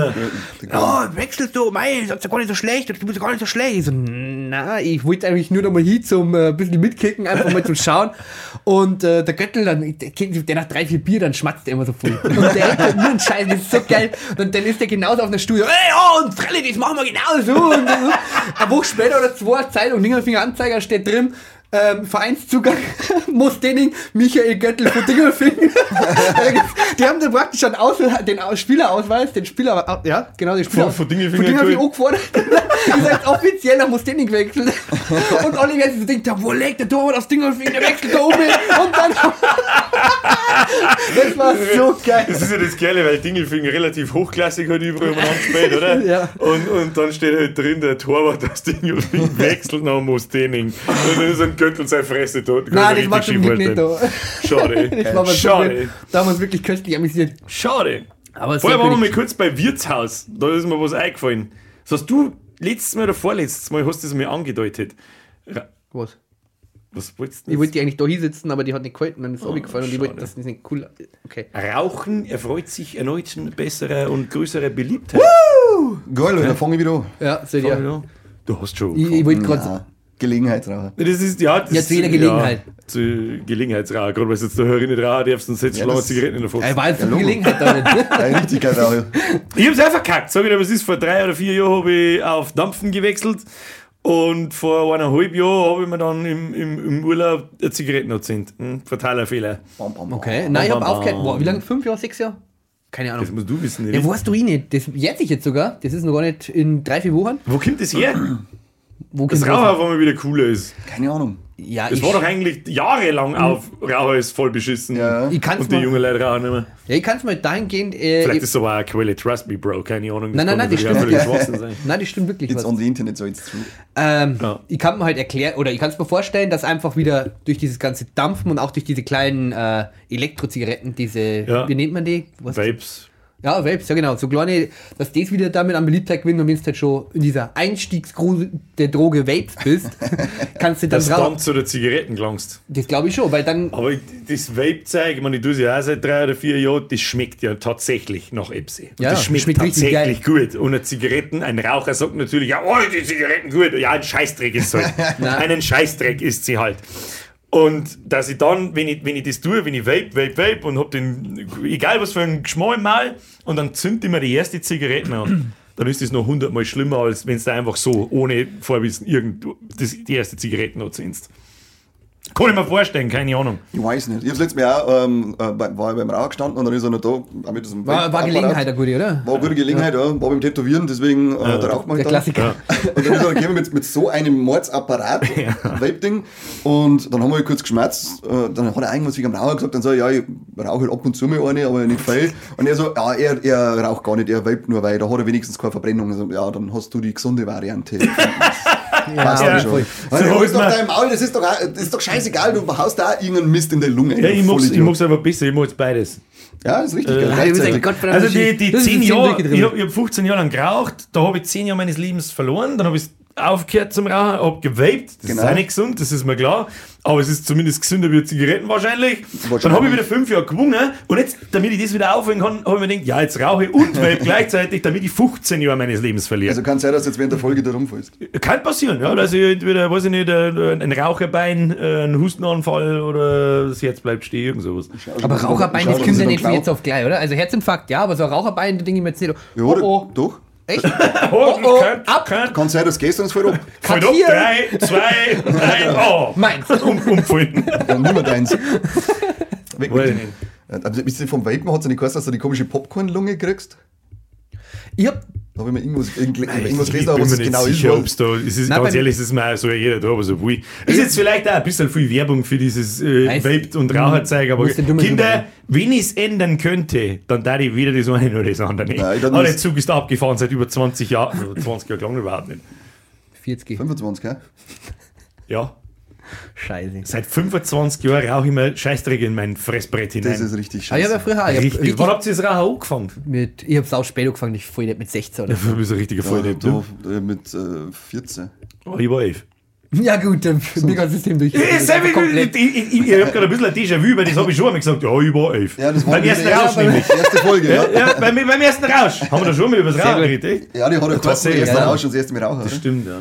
Ja, wechselst du, mei, das ist ja gar nicht so schlecht, du bist ja gar nicht so schlecht. Ich so, na, ich wollte eigentlich nur noch mal hin zum äh, ein bisschen mitkicken, einfach mal zum Schauen. Und äh, der Göttel, dann, der, der nach drei, vier Bier, dann schmatzt der immer so voll. Und der redet halt nur einen Scheiß, das ist so geil. Und dann ist der genauso auf der Studio, ey, oh, und Frelle, das machen wir genauso. Und, so. eine Woche später oder zwei, Zeitung, Dingelfinger Anzeiger steht drin, ähm, Vereinszugang, <laughs> Mostening, Michael Göttel von Dingelfinger. <laughs> die haben dann praktisch einen Aus den Aus Spielerausweis, den Spieler, ja, genau, den Spieler.
Von- Dingelfinger
Von Dingelfinger
geholt.
angefordert. Ihr <laughs> seid offiziell nach Mostening gewechselt. Und werden sich so denken, wo legt der Torwart aus Dingelfinger, der wechselt da oben hin. Und dann Das war so geil.
Das ist ja das Geile, weil Dingelfing relativ hochklassig halt überall umeinander spielt, oder?
Ja.
Und, und dann steht halt drin, der Torwart aus Dingelfing wechselt nach Mostening. Und dann ist ein Göttel seine Fresse tot.
Nein, das war zum Glück nicht da.
Schade. <laughs>
Das war
Schade.
Da haben wir uns wirklich köstlich amüsiert.
Schade.
Aber
Vorher waren wir mal kurz bei Wirtshaus. Da ist mir was eingefallen. Das hast du letztes Mal oder vorletztes Mal hast du das mir angedeutet. Ra
Was?
was wolltest du
Ich wollte die eigentlich da hinsetzen, aber die hat nicht gehalten, dann ist es runtergefallen und ich wollte, das nicht cool Okay.
Rauchen erfreut sich erneut besserer und größerer Beliebtheit.
Geil, dann fange ich wieder an.
Ja, seht
Ja.
ihr.
Du hast schon.
Ich, ich wollte gerade.
Ja, Gelegenheitsraucher.
Das ist, ja, das
Ja, zu jeder Gelegenheit.
Ja, zu Gelegenheitsraucher. Gerade weil du jetzt der Hörer nicht rauchen darfst, dann setzt
Ja,
du lange
das-
Zigaretten in der Fuchs.
Er war jetzt eine
Logo.
Gelegenheit da nicht. <laughs>
Ja, richtig.
Ich hab's auch verkackt. Sag ich dir, was ist? Vor drei oder vier Jahren habe ich auf Dampfen gewechselt. Und vor eineinhalb Jahren habe ich mir dann im, im, im Urlaub eine Zigaretten erzählt. Hm, fataler Fehler.
Bam, bam, bam.
Okay, nein, ich habe aufgehört. Boah, wie lange? Fünf Jahre, sechs Jahre? Keine
Das
Ahnung.
musst du wissen.
Ja, weißt du ich nicht. Das jetzt ich jetzt sogar. Das ist noch gar nicht in drei, vier Wochen.
Wo kommt das her? <clears throat>
Wo
Das Rauchen auf einmal wieder cooler ist.
Keine Ahnung.
Ja,
Das
ich,
war doch eigentlich jahrelang auf Rauchen ist voll beschissen.
Ja.
ich kann's
Und die
mal,
jungen Leute rauchen nicht mehr.
ja, ich kann's mal dahingehend. Äh,
Vielleicht
ich,
ist es aber auch eine Quelle, trust me, Bro. Keine Ahnung.
Nein, nein,
kann
nein, das stimmt.
sein.
nein, das stimmt wirklich.
It's
Was.
on the Internet, so it's true.
Ähm,
Ja.
Ich kann mir halt erklären, oder ich kann es mir vorstellen, dass einfach wieder durch dieses ganze Dampfen und auch durch diese kleinen äh, Elektrozigaretten, diese,
Ja.
wie nennt man die? Was?
Vapes.
Ja, Vapes, ja genau. So kleine, dass das wieder damit an Beliebtheit gewinnt und wenn du halt schon in dieser Einstiegsgruse der Droge Vapes bist, <laughs> kannst du dann
Das
drauf.
dann zu der Zigaretten gelangst.
Das glaube ich schon, weil dann.
Aber das Vape-Zeug, ich meine, ich tue es ja auch seit drei oder vier Jahren, das schmeckt ja tatsächlich nach Epsi.
Ja,
das schmeckt,
schmeckt
tatsächlich gut. Und eine Zigaretten, ein Raucher sagt natürlich, ja, oh, die Zigaretten gut. Ja, ein Scheißdreck ist es halt. <laughs> Einen Scheißdreck ist sie halt. Und dass ich dann, wenn ich, wenn ich das tue, wenn ich vape, vape, vape und hab den, egal was für einen Geschmack im Maul, und dann zünd ich mir die erste Zigarette an, dann ist das noch hundertmal schlimmer, als wenn du einfach so, ohne Vorwissen, irgend, das, die erste Zigarette noch zündst. Kann ich mir vorstellen, keine Ahnung.
Ich weiß nicht. Ich hab's letztes Mal auch, ähm, äh, bei, war ich beim Rauch gestanden und dann ist er noch da. Auch mit diesem
War, war. Gelegenheit eine gute, oder?
War eine gute Gelegenheit, ja. War beim Tätowieren, deswegen äh, da raucht man
Der
dann.
Klassiker.
Und dann ist er gekommen mit, mit so einem Mordsapparat, <laughs> Vape-Ding. Und dann haben wir kurz geschmerzt. Äh, dann hat er irgendwas wegen dem Rauchen gesagt. Dann so, ja, ich rauche halt ab und zu mal eine, aber nicht viel. Und er so, ja, er, er raucht gar nicht, er vape nur, weil da hat er wenigstens keine Verbrennung. Also, ja, dann hast du die gesunde Variante. <laughs> Passt
Ja,
schon.
voll.
Also,
So ist
doch dein Maul, das ist doch, das ist doch scheißegal, du haust da irgendeinen Mist in die Lunge.
Ja, ich mag's, ich mag's aber besser, ich jetzt beides.
Ja, ist richtig.
Äh.
Ja,
Also die, die
Das ist
10
ein
Jahre, ich habe hab 15 Jahre lang geraucht, da habe ich 10 Jahre meines Lebens verloren, dann habe ich aufgehört zum Rauchen, habe gewaped, das
Genau.
ist auch nicht gesund, das ist mir klar, aber es ist zumindest gesünder wie Zigaretten wahrscheinlich.
Wahrscheinlich.
Dann habe ich wieder 5 Jahre gewungen und jetzt, damit ich das wieder aufhören kann, habe ich mir gedacht, ja, jetzt rauche ich und vape <laughs> gleichzeitig, damit ich 15 Jahre meines Lebens verliere.
Also kann sein, dass du jetzt während der Folge da rumfällst.
Kann passieren, ja, dass ich entweder, weiß ich nicht, ein ein Raucherbein, äh, ein Hustenanfall oder das Herz bleibt stehen, irgend sowas.
Aber Raucherbein, das kommt
sie
ja nicht von jetzt auf gleich, oder? Also Herzinfarkt, ja, aber so ein Raucherbein, da denke ich mir jetzt nicht.
Ja,
Oh, oh,
doch.
Echt? <laughs>
Oh,
oh,
kann,
ab.
kann,
Kann sein, dass gestern voll ab.
Fällt ab, drei, zwei, drei, <laughs> oh.
Meins.
Um, umfallen.
Ja, niemand eins. <laughs> Weg mit dem. Aber Wisst ihr, vom Vapen hat es nicht geheißen, dass du die komische Popcorn-Lunge kriegst?
Ich hab,
habe ich mir irgendwas, irgend- irgendwas gelesen, aber was es genau
sicher,
ist.
ob's da, es ist
Nein,
ganz ehrlich, es ist mir so jeder da, aber so will. Ist jetzt vielleicht auch ein bisschen viel Werbung für dieses äh, Vaped- und Raucherzeug, aber Kinder, wenn ich es ändern könnte, dann da ich weder das eine noch das andere.
Dann
aber der Zug ist abgefahren seit über 20 Jahren, über 20 Jahre lang überhaupt nicht.
40.
25, gell?
Ja,
Scheiße.
seit 25 Jahren rauche ich mir Scheißdreck in mein Fressbrett hinein.
Das ist richtig
Ah, ich hab ja
scheiße.
früher auch, ich
richtig. Wann habt ihr das Rauchen angefangen?
mit, ich hab's auch spät angefangen, ich voll nicht mit 16 oder so.
Du bist ein richtiger
Ja,
Volldepp,
da,
du.
da mit äh, 14.
Oh, ich war elf.
Ja gut, dann mir ganzes System durch.
Ich, ich, ich, ich, ich, ich habe gerade ein bisschen ein Déjà-vu, weil das habe ich schon einmal gesagt. Ja, ich war elf.
Ja, das war
beim
die
ersten
erste-
Rausch
ja,
nämlich.
Erste Folge, ja.
Ja, beim, beim ersten Rausch. Haben wir da schon mal über das Rauchen geredet, echt?
Ja, die hat er
war
getroffen,
sehr-
der erste
ja.
Rausch und das erste Mal Rauchen. oder?
Stimmt, ja.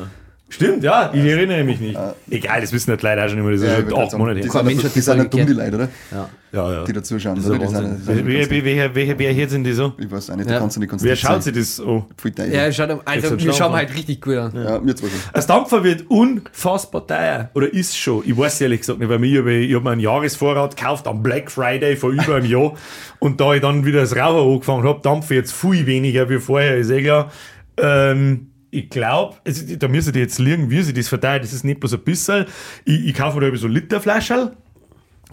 Stimmt, ja, ich erinnere mich nicht. Egal, das wissen nicht leider auch schon immer, das ist
Ja,
schon acht Monate
die
her.
Mensch
sind, die
die
sind nicht dumm, die Leute, oder?
Ja.
Ja, ja.
Die da zuschauen.
Das ist
oder? Die sind- die sind-
Wer, wer, wer, wer, hört denn das so?
Ich weiß auch nicht,
Ja.
da kannst du nicht
Wer schaut sich das an?
Ja, schaut, also wir schauen halt richtig gut an.
ja, mir zwar schon.
Das Dampfer wird unfassbar teuer. Oder ist schon. Ich weiß ehrlich gesagt nicht, weil mir, ich habe ich hab mir einen Jahresvorrat gekauft am Black Friday vor über einem Jahr. <laughs> Und da ich dann wieder das Rauchen angefangen habe, dampfe ich jetzt viel weniger wie vorher, ist eh klar. Ähm, ich glaube, da müsste ich jetzt liegen, wie sie das verteilt. Das ist nicht bloß ein bisschen. Ich, ich kaufe mir da so Literflaschen.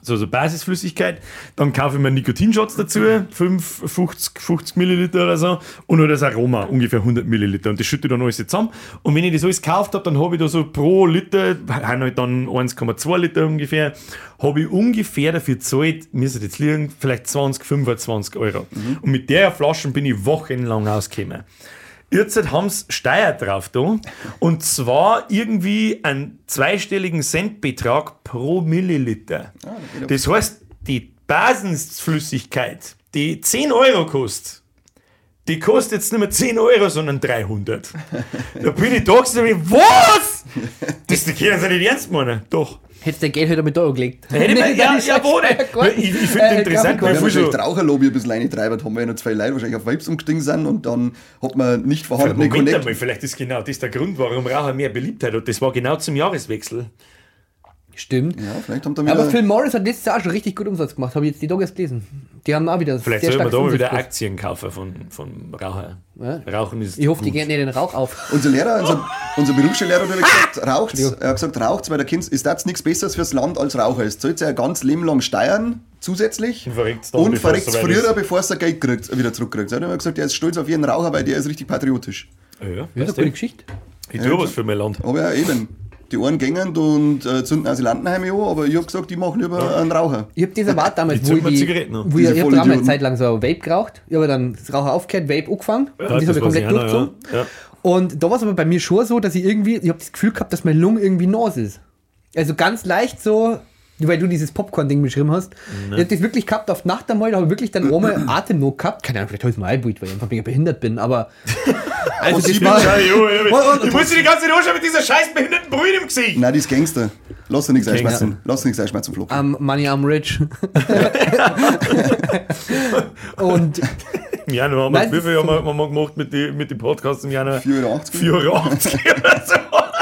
so, so Basisflüssigkeit. Dann kaufe ich mir Nikotinshots dazu, 5, 50, 50 Milliliter oder so. Und nur das Aroma, ungefähr 100 Milliliter. Und das schütte ich dann alles zusammen. Und wenn ich das alles gekauft habe, dann habe ich da so pro Liter, haben halt dann 1,2 Liter ungefähr, habe ich ungefähr dafür gezahlt, müsste jetzt liegen, vielleicht 20, 25 Euro. Und mit der Flaschen bin ich wochenlang ausgekommen. Jetzt haben sie Steuer drauf da. Und zwar irgendwie einen zweistelligen Centbetrag pro Milliliter. Das heißt, die Basisflüssigkeit, die 10 Euro kostet, die kostet jetzt nicht mehr 10 Euro, sondern 300. Da bin ich da gesessen was? Das die können sie nicht ernst meinen. Doch.
Hättest du dein Geld heute mit da gelegt.
Hätte ich <laughs> ja, ja, denn? Ich, ich finde
Äh,
interessant, wie
Ja,
viel
wahrscheinlich
so,
die Raucherlobby ein bisschen eingetreibt haben, weil noch zwei Leute wahrscheinlich auf Vapes umgestiegen sind und dann hat man nicht vorhandene
Moment
Connect.
einmal, vielleicht ist genau das der Grund, warum Raucher mehr Beliebtheit hat. Das war genau zum Jahreswechsel.
Stimmt.
Ja, vielleicht haben da wieder.
Aber Phil Morris hat letztes Jahr auch schon richtig gut Umsatz gemacht. Habe ich jetzt die Tage erst gelesen. Die haben auch wieder
Vielleicht
sehr
soll man
starkes
da mal wieder. Aktien kaufen von, von Raucher.
Ja.
Rauchen ist.
Ich hoffe, die
gut.
gehen nicht den Rauch auf. <laughs>
unser Lehrer, unser, unser Berufsschullehrer hat <laughs> gesagt, raucht's. Er hat gesagt, raucht's, weil der Kind ist das nichts Besseres fürs Land als Raucher. Es zahlt sich ein ganz Leben lang steuern, zusätzlich.
Und bevor es
früher,
ist.
bevor er sein Geld kriegt, wieder zurückkriegt. Er hat immer gesagt, er ist stolz auf jeden Raucher, weil der ist richtig patriotisch.
Ja, ja,
Ja,
weißt
eine gute Geschichte.
Ich tue was für mein Land.
Aber ja, eben. Die einen gängen und äh, zünden Asylantenheime an, aber ich hab gesagt, ich mache lieber einen Raucher.
Ich habe das erwartet damals,
Die
wo ich die,
Zigaretten
wo ich, ich habe damals eine. Zeit lang so Vape geraucht. Ich habe dann das Raucher aufgehört, Vape angefangen.
Ja,
und das habe ich komplett durchgezogen.
Ja. Ja.
Und da war es aber bei mir schon so, dass ich irgendwie, ich habe das Gefühl gehabt, dass meine Lunge irgendwie nass ist. Also ganz leicht so, weil du dieses Popcorn-Ding beschrieben hast. Ich habe das wirklich gehabt auf Nacht einmal, da habe ich wirklich dann ohne <clears throat> Atemnot gehabt. Keine Ahnung, vielleicht habe ich es mal eingebaut, weil ich einfach mega behindert bin, aber. <laughs> Also
Und
das
sie
war. Und- und-
ich muss dir die ganze Zeit mit dieser scheiß behinderten Brühe im Gesicht.
Nein, die ist Gangster. Lass dir nichts
Gangster.
einschmerzen. Lass dir nichts einschmerzen, Flo.
Um, money, I'm rich. <laughs> und
Im Januar haben wir, viel haben wir, haben wir gemacht mit den mit die Podcasts im Januar?
4,80 Euro.
4,80 Euro oder so.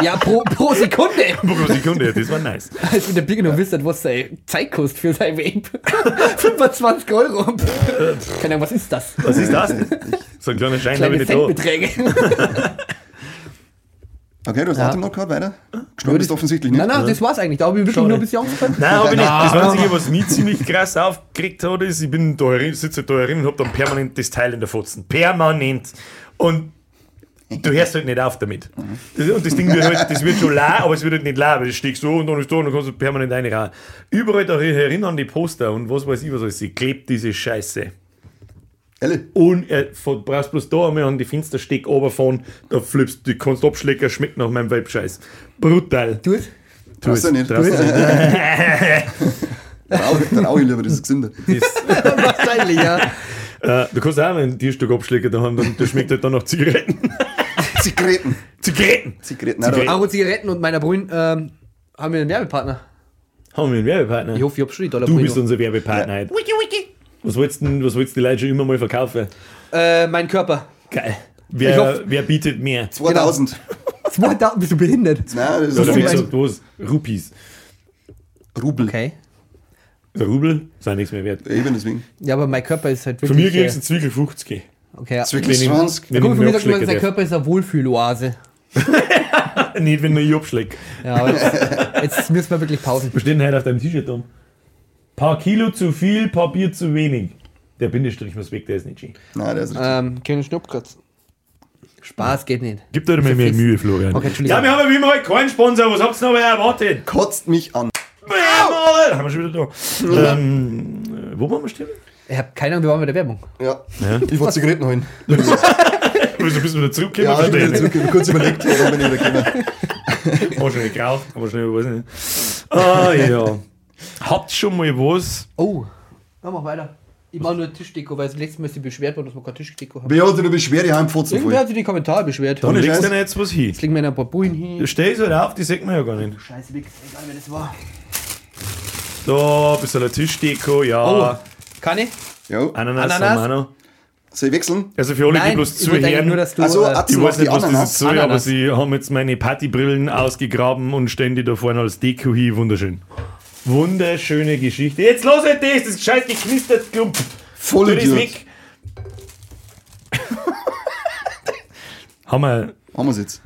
Ja, pro, pro Sekunde. <laughs>
Pro Sekunde, das war nice.
Als wenn der Bigger noch wisst, was sein Zeit kostet für sein Vape. <laughs> 25 Euro. Keine Ahnung, was ist das?
Was ist das? So ein kleiner Schein habe ich
Kleine
nicht.
Centbeträge. <laughs>
Okay, du hast
Ja.
Atemnot gehabt, weiter? Gestorben bist du offensichtlich nicht.
Nein, nein, das war's eigentlich. Da habe ich wirklich nur ein bisschen Angst gehabt.
Nein, habe ich nicht. Das Einzige, was mich ziemlich krass aufgeregt hat, ist, ich bin da herin, sitze da herin und habe dann permanent das Teil in der Fotzen. Permanent. Und du hörst halt nicht auf damit. Das, und das Ding wird halt, das wird schon laut, aber es wird halt nicht laut, weil das steht so und dann ist da und dann kannst du permanent eine rein. Überall da herin an die Poster und was weiß ich, was alles, sie klebt diese Scheiße.
Elle,
Und äh, von- brauchst bloß da einmal an die Fenstersteg runterfahren, da flippst du, kannst abschlecken, schmeckt nach meinem Vape-Scheiß. Brutal.
Du es?
Traust du nicht.
Traust du nicht.
Der Rauch ich lieber, das ist gesünder. <laughs>
Wahrscheinlich, ja.
Äh, du kannst auch mal ein Tierstück abschlecken, da haben dann, der schmeckt halt dann nach Zigaretten.
Zigaretten.
Zigaretten!
Zigaretten.
Zigaretten.
Aber Zigaretten und meiner Brüin ähm, haben wir einen Werbepartner.
Haben wir einen Werbepartner?
Ich hoffe, ich habe schon die Dollar
du bist unser Werbepartner heute. Was wolltest du denn- was wolltest du die Leute schon immer mal verkaufen?
Äh, mein Körper.
Geil. Wer, wer bietet mehr?
da. 2000.
2000, bist du behindert?
Nein, das
Oder
ist
wie
mein-
gesagt, was? Rupees.
Rubel.
Okay.
Der Rubel sind nichts mehr wert.
Eben deswegen.
Ja, aber mein Körper ist halt
Von
wirklich...
mir kriegst du
äh,
Zwickel 50.
Okay, ja.
Zwickel
Wenn ich-
20.
Wenn
Guck mal,
ich
für
mir
mich sagt man,
abschlecken
sein
darf.
Körper ist eine Wohlfühloase. <laughs>
Nicht, wenn ich abschlecke.
Ja, aber jetzt, jetzt müssen wir wirklich pausen.
Was steht denn heute auf deinem T-Shirt um? Paar Kilo zu viel, paar Bier zu wenig. Der Bindestrich muss weg, der ist nicht schön.
Nein, der ist richtig.
Ähm, keine Schnuppkratz. Spaß geht nicht.
Gib dir mal mehr Mühe, Florian.
Okay,
ja, wir haben ja wie immer heute keinen Sponsor. Was habt ihr noch erwartet?
Kotzt mich an.
Jawohl! Haben wir schon wieder da. ähm, äh, wo waren wir stehen?
Ich habe keine Ahnung, wir waren bei der Werbung.
Ja. Ich wollte Zigaretten holen. <laughs>
Wieso bist du wieder zurückgekommen?
Ja, ich bin
verstehe
jetzt zurück, kurz überlegt, warum bin ich wieder gekommen. <laughs>
nicht. War schnell geraucht, aber schnell, weiß nicht. Ah, ja. Habt ihr schon mal was?
Oh, dann mach weiter. Ich mache nur Tischdeko, weil das letzte Mal ist sie beschwert worden, dass wir keine Tischdeko haben.
Wer hat eine Beschwerde heimfotzen
Irgendwer
voll?
hat sich die Kommentare beschwert.
Dann
Ohne
legst du dir jetzt was hin.
Jetzt legen wir ein paar Bullen hin.
Du stehst halt auf, die sieht man ja gar nicht.
Scheiße, weg. Egal, wer das war.
Da, ein bisschen eine Tischdeko, ja.
Oh, kann ich?
Ja.
Ananas,
Ananas?
noch.
Soll ich wechseln?
Also für alle, die
Nein,
bloß
ich wollte eigentlich
zuhören.
nur, dass du...
Also,
äh,
ich
noch
weiß
die
nicht, was das
Ananas?
ist, so, aber sie haben jetzt meine Partybrillen ausgegraben und stellen die da vorne als Deko hin. Wunderschön. Wunderschöne Geschichte. Jetzt los das, das scheiß geknistert Klump.
Voll
das
Idiot.
weg. haben wir,
Haben wir es jetzt.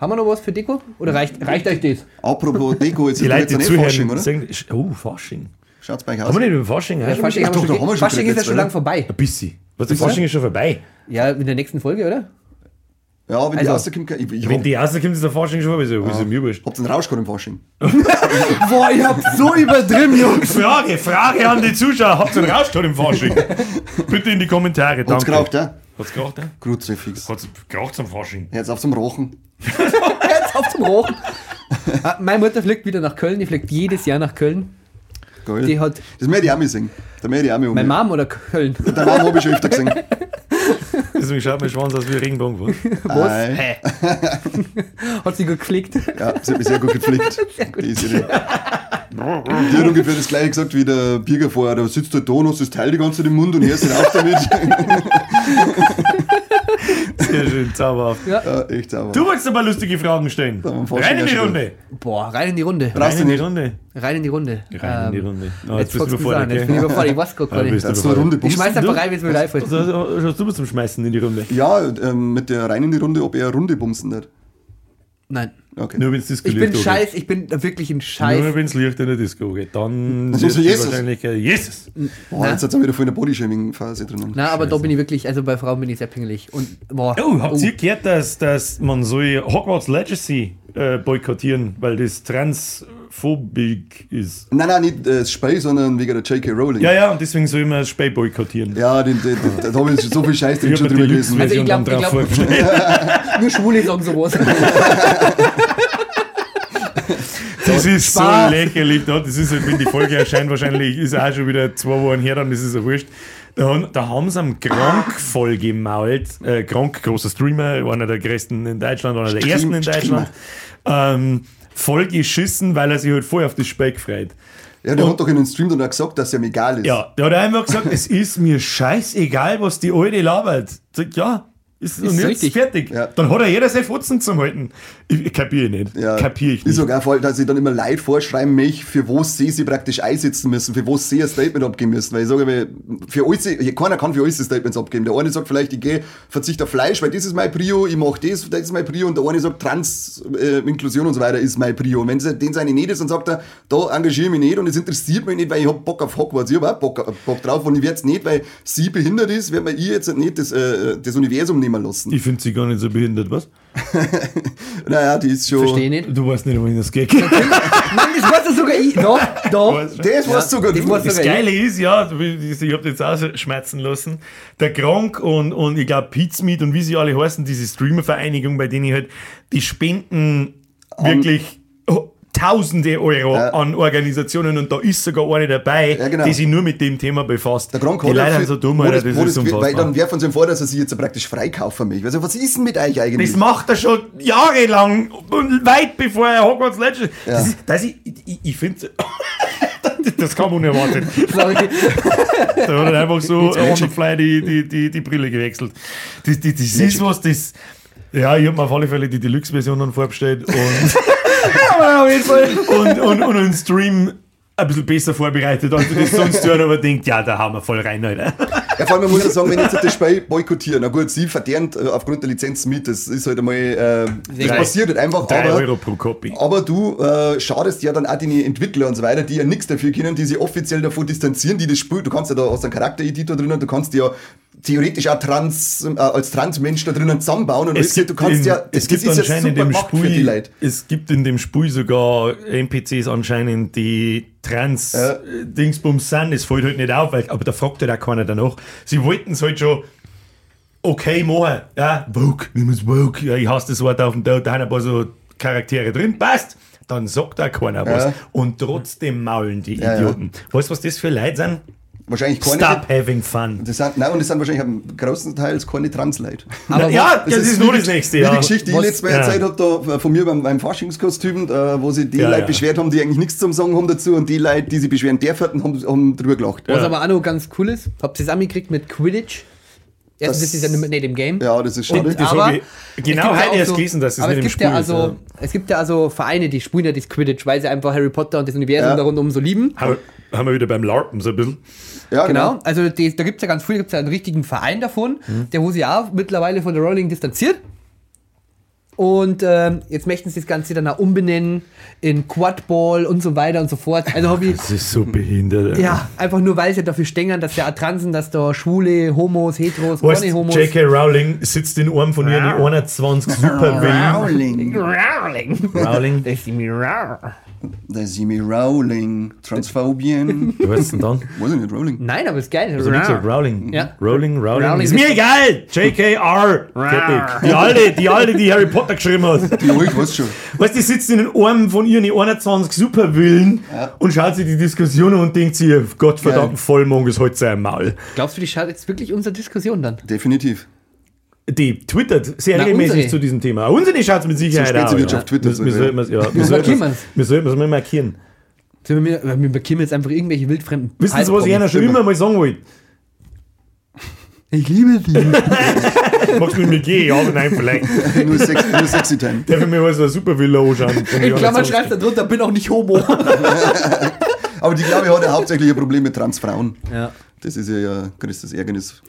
Haben wir noch was für Deko? Oder reicht, reicht euch das?
Apropos Deko, jetzt
Die
ist
Leute,
jetzt
die
Fasching, oder?
sagen, oh, Fasching.
Schaut's bei euch aus.
Haben wir nicht über Fasching? Ja,
Fasching,
Ach doch,
schon
da haben wir
ge-
schon
Fasching ist ja schon
oder?
lang vorbei.
Ein bisschen. Was, der Fasching ist schon vorbei.
Ja, in der nächsten Folge, oder?
Ja, wenn die
Also-
rauskommt, ich, ich
Wenn
hab,
die erste kommt, ist der Fasching schon vorbei. So, ist mir wurscht.
habt ihr einen Rausch gehabt im Fasching? <laughs>
Boah, ihr habt so übertrieben, Jungs.
Frage, Frage an die Zuschauer. Habt ihr einen Rauschgott im Fasching? <laughs> Bitte in die Kommentare.
Hat's
Danke.
geraucht, ja?
Hat's geraucht, ja?
Grüße fix.
Hat's geraucht zum Fasching?
Jetzt auf zum Rochen. <laughs>
Jetzt auf zum Rochen. Ah, Meine Mutter fliegt wieder nach Köln. Die fliegt jedes Jahr nach Köln.
Geil.
Die hat
das möchte ich auch mal singen. Da möchte ich auch mal um.
meine Mom oder Köln?
Den Namen habe ich schon öfter gesehen.
Deswegen schaut mein Schwanz aus wie ein Regenbogen. <laughs> Was?
Was? Hä? <laughs> hat sie gut gepflegt.
Ja, das hat mich sehr gut gepflegt. <laughs>
Sehr gut.
Die, ist hat ungefähr das gleiche gesagt wie der Bierger vorher. Da sitzt halt da und hast das Teil die ganze Zeit im Mund und hörst ihn auf damit. <laughs>
Sehr schön, zauberhaft.
ja, echt sauber.
Du wolltest aber lustige Fragen stellen. Rein in die
ja
Runde.
Boah, rein in die Runde.
Rein in die. Runde.
Rein in die Runde.
Rein in die
Ähm,
Runde. Oh,
Jetzt,
jetzt bist du überfordert,
Jetzt bin ich
gell?
überfordert. Ich weiß gar
Ja,
nicht.
bist du
Jetzt eine Runde
Ich schmeiß einfach rein, wenn es mir live ist.
Schaust du was zum Schmeißen in die Runde?
Ja, ähm, mit der rein in die Runde, ob er Runde bumsen hat.
Nein.
Okay.
Nur wenn es
Ich
Disco
bin scheiß, ich bin wirklich ein
Nur
Scheiß.
wenn es Licht in der Disco geht. Dann
Das ist
die
Jesus.
Wahrscheinlichkeit Jesus.
Boah, jetzt hat er wieder voll in der Bodyshaming-Phase drinnen.
Na, aber da bin ich wirklich, also bei Frauen bin ich sehr pingelig. Und boah.
Oh, habt ihr gehört, dass, dass man soll Hogwarts Legacy äh, boykottieren, weil das transphobic ist?
Nein, nein, nicht äh, das Spiel, sondern wegen der J.K. Rowling.
Ja, ja, und deswegen soll man das Spiel boykottieren.
Ja, den, den, den, da habe ich so viel Scheiß drin
Ich
schon drüber gelesen.
Also ich
Deluxe-Version
glaub- ich. <laughs> Nur Schwule sagen sowas. <laughs>
Das ist
Spaß.
so lächerlich. Da. Das ist wenn die Folge erscheint, wahrscheinlich ist auch schon wieder zwei Wochen her, dann ist es ja wurscht. Da, haben- da haben sie am Gronk voll gemault. Äh, Gronk, großer Streamer, einer der größten in Deutschland, einer der
Stream-
ersten in Deutschland. Ähm, voll geschissen, weil er sich halt voll auf das Spiel gefreut.
Ja, der hat doch in den Stream dann auch gesagt, dass er ihm egal ist.
Ja, der hat einfach gesagt, es ist mir scheißegal, was die Alte labert. Sagt, ja, ist, und jetzt
richtig.
fertig.
Ja.
Dann hat er jeder sein Futzen zum Halten. Ich, ich kapiere nicht.
Ja,
Kapiere ich
Ich
nicht.
sage auch voll, dass ich dann immer Leid vorschreiben mich, für was sie sie praktisch einsetzen müssen, für was sie ein Statement abgeben müssen. Weil ich sage, mir, für alles, keiner kann für alles Statements abgeben. Der eine sagt vielleicht, ich gehe, verzichte auf Fleisch, weil das ist mein Prio, ich mache das, das ist mein Prio. Und der eine sagt, Trans, äh, Inklusion und so weiter ist mein Prio. Und wenn sie, den seine nicht ist, dann sagt er, da engagiere ich mich nicht und es interessiert mich nicht, weil ich hab Bock auf Hogwarts. Ich habe auch Bock, Bock drauf und ich werde es nicht, weil sie behindert ist, werde ich jetzt nicht das, äh, das Universum nehmen lassen.
Ich finde sie gar nicht so behindert, was? <laughs>
naja, die ist schon...
Verstehe nicht.
Du weißt nicht, wohin das geht.
Mann, das weiß doch sogar ich. Doch, doch.
Das war's sogar
das
du.
war's
Das. Geile ist, ja, ich habe jetzt auch so schmerzen lassen, der Gronk und, und ich glaube Pizmeet und wie sie alle heißen, diese Streamer-Vereinigung, bei denen ich halt, die spenden wirklich oh, Tausende Euro
Ja.
an Organisationen und da ist sogar eine dabei,
Ja, genau.
die sich nur mit dem Thema befasst.
Der Gronk
die
ja
Leute sind so dumm, Alter,
das-
das
wo
ist
das- Weil
unfassbar.
dann werfen sie ihm vor, dass er sich jetzt praktisch freikauft für mich. Also, was ist denn mit euch eigentlich?
Das macht er schon jahrelang und weit bevor er Hogwarts Legacy. Das, ist, das ich, ich, ich finde, <laughs> das kam unerwartet. <laughs> Da hat er einfach so on the fly die, die, die, die Brille gewechselt. Das, das, das ist was, das. Ja, ich habe mir auf alle Fälle die Deluxe-Version dann vorbestellt und, <laughs>
Aber auf jeden Fall.
und, und, und einen Stream ein bisschen besser vorbereitet, als ich das sonst tue, aber denkt, ja, da haben wir voll rein, Alter.
Ja, vor allem, muss ja sagen, wenn jetzt das Spiel boykottieren, na gut, sie verdernt äh, aufgrund der Lizenz mit, das ist halt einmal, äh, das
Drei-
passiert halt einfach,
Drei
aber,
Euro pro Copy.
aber du äh, schadest ja dann auch die Entwickler und so weiter, die ja nichts dafür können, die sich offiziell davon distanzieren, die das Spiel, du kannst ja da aus einem Charaktereditor drinnen, du kannst ja theoretisch auch trans, äh, als Transmensch da drinnen zusammenbauen und alles, du kannst
in,
ja,
es gibt
ja
anscheinend in dem
gemacht für die
Spiel,
Leute.
es gibt in dem Spiel sogar NPCs anscheinend, die trans
Ja.
äh, Dingsbums sind. Es fällt halt nicht auf, weil, aber da fragt halt auch keiner danach. Sie wollten es halt schon okay machen. Ja, Vogue, nimm es Vogue. Ja, ich hasse das Wort auf dem Tod, da haben ein paar so Charaktere drin. Passt! Dann sagt da keiner was.
Ja.
Und trotzdem maulen die
Ja, ja.
Idioten. Weißt du, was das für Leute sind?
Wahrscheinlich keine.
Stop having fun.
Das sind, nein, und das sind wahrscheinlich am größten Teil keine Transleute.
Aber <laughs>
ja,
was-
das, ist, nur das nächste. Ja.
die Geschichte, die ich letztes Mal
ja.
erzählt habe, da von mir beim, beim Faschingskostüm, äh, wo sich die
Ja,
Leute
ja.
beschwert haben, die eigentlich nichts zum Sagen haben dazu und die Leute, die sich beschweren dürfen, haben, haben drüber gelacht.
Was aber auch noch ganz cool ist, habt ihr es angekriegt mit Quidditch? Erstens
Das-
ist ja nicht nicht im Game.
Ja, das ist schade.
Und,
Das
aber <laughs>
genau
ja
heute
auch
erst gelesen, dass es
aber
nicht
es
im
gibt ja
Spiel ist,
also,
ja.
Es gibt ja also Vereine, die spielen ja das Quidditch, weil sie einfach Harry Potter und das Universum
Ja.
da rundum so lieben.
Haben wir- haben wir wieder beim LARPen so ein bisschen.
ja,
Genau, also die, da gibt es ja ganz gibt es ja einen richtigen Verein davon,
Mhm.
der wo sich auch mittlerweile von der Rowling distanziert. Und ähm, jetzt möchten sie das Ganze dann auch umbenennen in Quadball und so weiter und so fort. Also ich
Das ist so behindert.
Ja, einfach nur, weil sie dafür stängern, dass auch Transen, dass da Schwule, Homos, Heteros, keine Homos.
J.K. Rowling sitzt in einem von ihren 21 Superwillen.
Rowling.
Rowling.
Rowling.
Das ist mir rar.
Da ist mir Rowling. Transphobien.
Du weißt denn dann?
Weiß ich nicht, Rowling.
Nein, aber ist geil.
Also wie gesagt, Rowling.
Ja.
Rowling, Rowling.
Rowling
Ist
ist-
mir egal! J.K.R. Fertig. Die alte, die alte, die Harry Potter geschrieben hat.
Die alt, weißt schon.
Weißt du, die sitzt in den Armen von ihren 21 Superwillen
Ja.
und schaut sich die Diskussion an und denkt sich, Gottverdammten
Geil.
Vollmond ist heute sein Maul.
Glaubst du, die schaut jetzt wirklich unsere Diskussion dann?
Definitiv.
Die twittert sehr
Na,
regelmäßig
unsere.
zu diesem Thema. Unsere schaut es mit Sicherheit
schon
ja.
Twitter
Wir, wir
so,
sollten es mal markieren.
Wir, wir markieren jetzt einfach irgendwelche wildfremden
Wissen Sie, was ich einer schon immer mal sagen wollte?
Ich liebe die. <laughs>
Magst du mit mir gehen? Ja, aber nein, vielleicht. <laughs>
Nur, Sex, nur Sexy Time.
Darf ich mir mal so eine Supervilla anschauen?
In Klammern schreibst du da drunter, bin auch nicht homo. <laughs>
Aber die, glaube ich, hat ja hauptsächlich ein Problem mit Transfrauen.
ja.
Das ist ja ja größtes Ärgernis.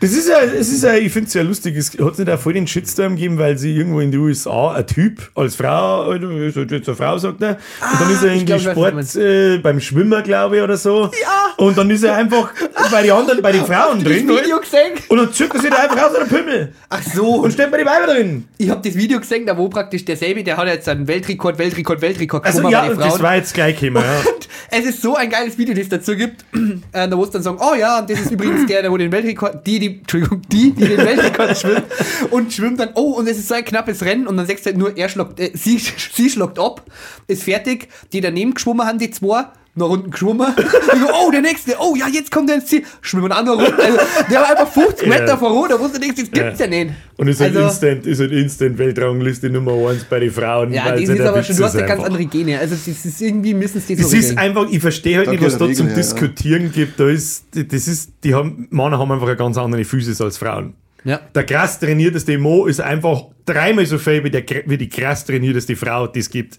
Das ist ja, es ist ja, ich finde es ja lustig, es hat nicht auch voll den Shitstorm gegeben, weil sie irgendwo in den USA ein Typ als Frau, jetzt eine Frau, sagt er, und dann ist er
ich
in
glaub,
Sport, äh, beim Schwimmer, glaube ich, oder so. Ja. Und dann ist er einfach bei den anderen, bei den Frauen
Das
drin.
Video
Halt,
gesehen?
und dann zückt er sich da einfach aus der Pimmel
Ach so.
und steht bei den Weiber drin.
Ich habe das Video gesehen, da wo praktisch derselbe, der hat jetzt einen Weltrekord, Weltrekord, Weltrekord
Also ja,
bei den
und das
Frauen.
war jetzt gleich gekommen, ja.
Und es ist so ein geiles Video, das es dazu gibt. <clears throat> Äh, da wo es dann sagen, oh ja, und das ist übrigens der, der wo den Weltrekord, die, die, Entschuldigung, die, die den Weltrekord schwimmt <laughs> und schwimmt dann, oh, und es ist so ein knappes Rennen und dann sagst du halt nur, er schluckt, äh, sie, <laughs> sie schluckt ab, ist fertig, die daneben geschwommen haben, die zwei, nach unten geschwommen. Und so, oh, der nächste, oh ja, jetzt kommt er ins Ziel. Schwimmen andere Runde. Also, der war einfach 50
Ja.
Meter vor Rot, da wusste nichts, das gibt's ja, nicht.
Und ist halt
Also-
instant, ist halt instant Weltrangliste Nummer 1 bei den Frauen.
Ja, das
sie
ist
der
aber
Witz
schon, du hast ja ganz andere Gene. Also, das ist irgendwie müssen sie das
Es
so
ist
regeln.
einfach, ich verstehe halt
Da
nicht, was da zum
ja, ja.
Diskutieren gibt. Da ist, das ist, die haben, Männer haben einfach eine ganz andere Physis als Frauen.
Ja.
Der krass trainierteste Mo ist einfach dreimal so viel wie, der, wie die krass trainierteste Frau, die es gibt.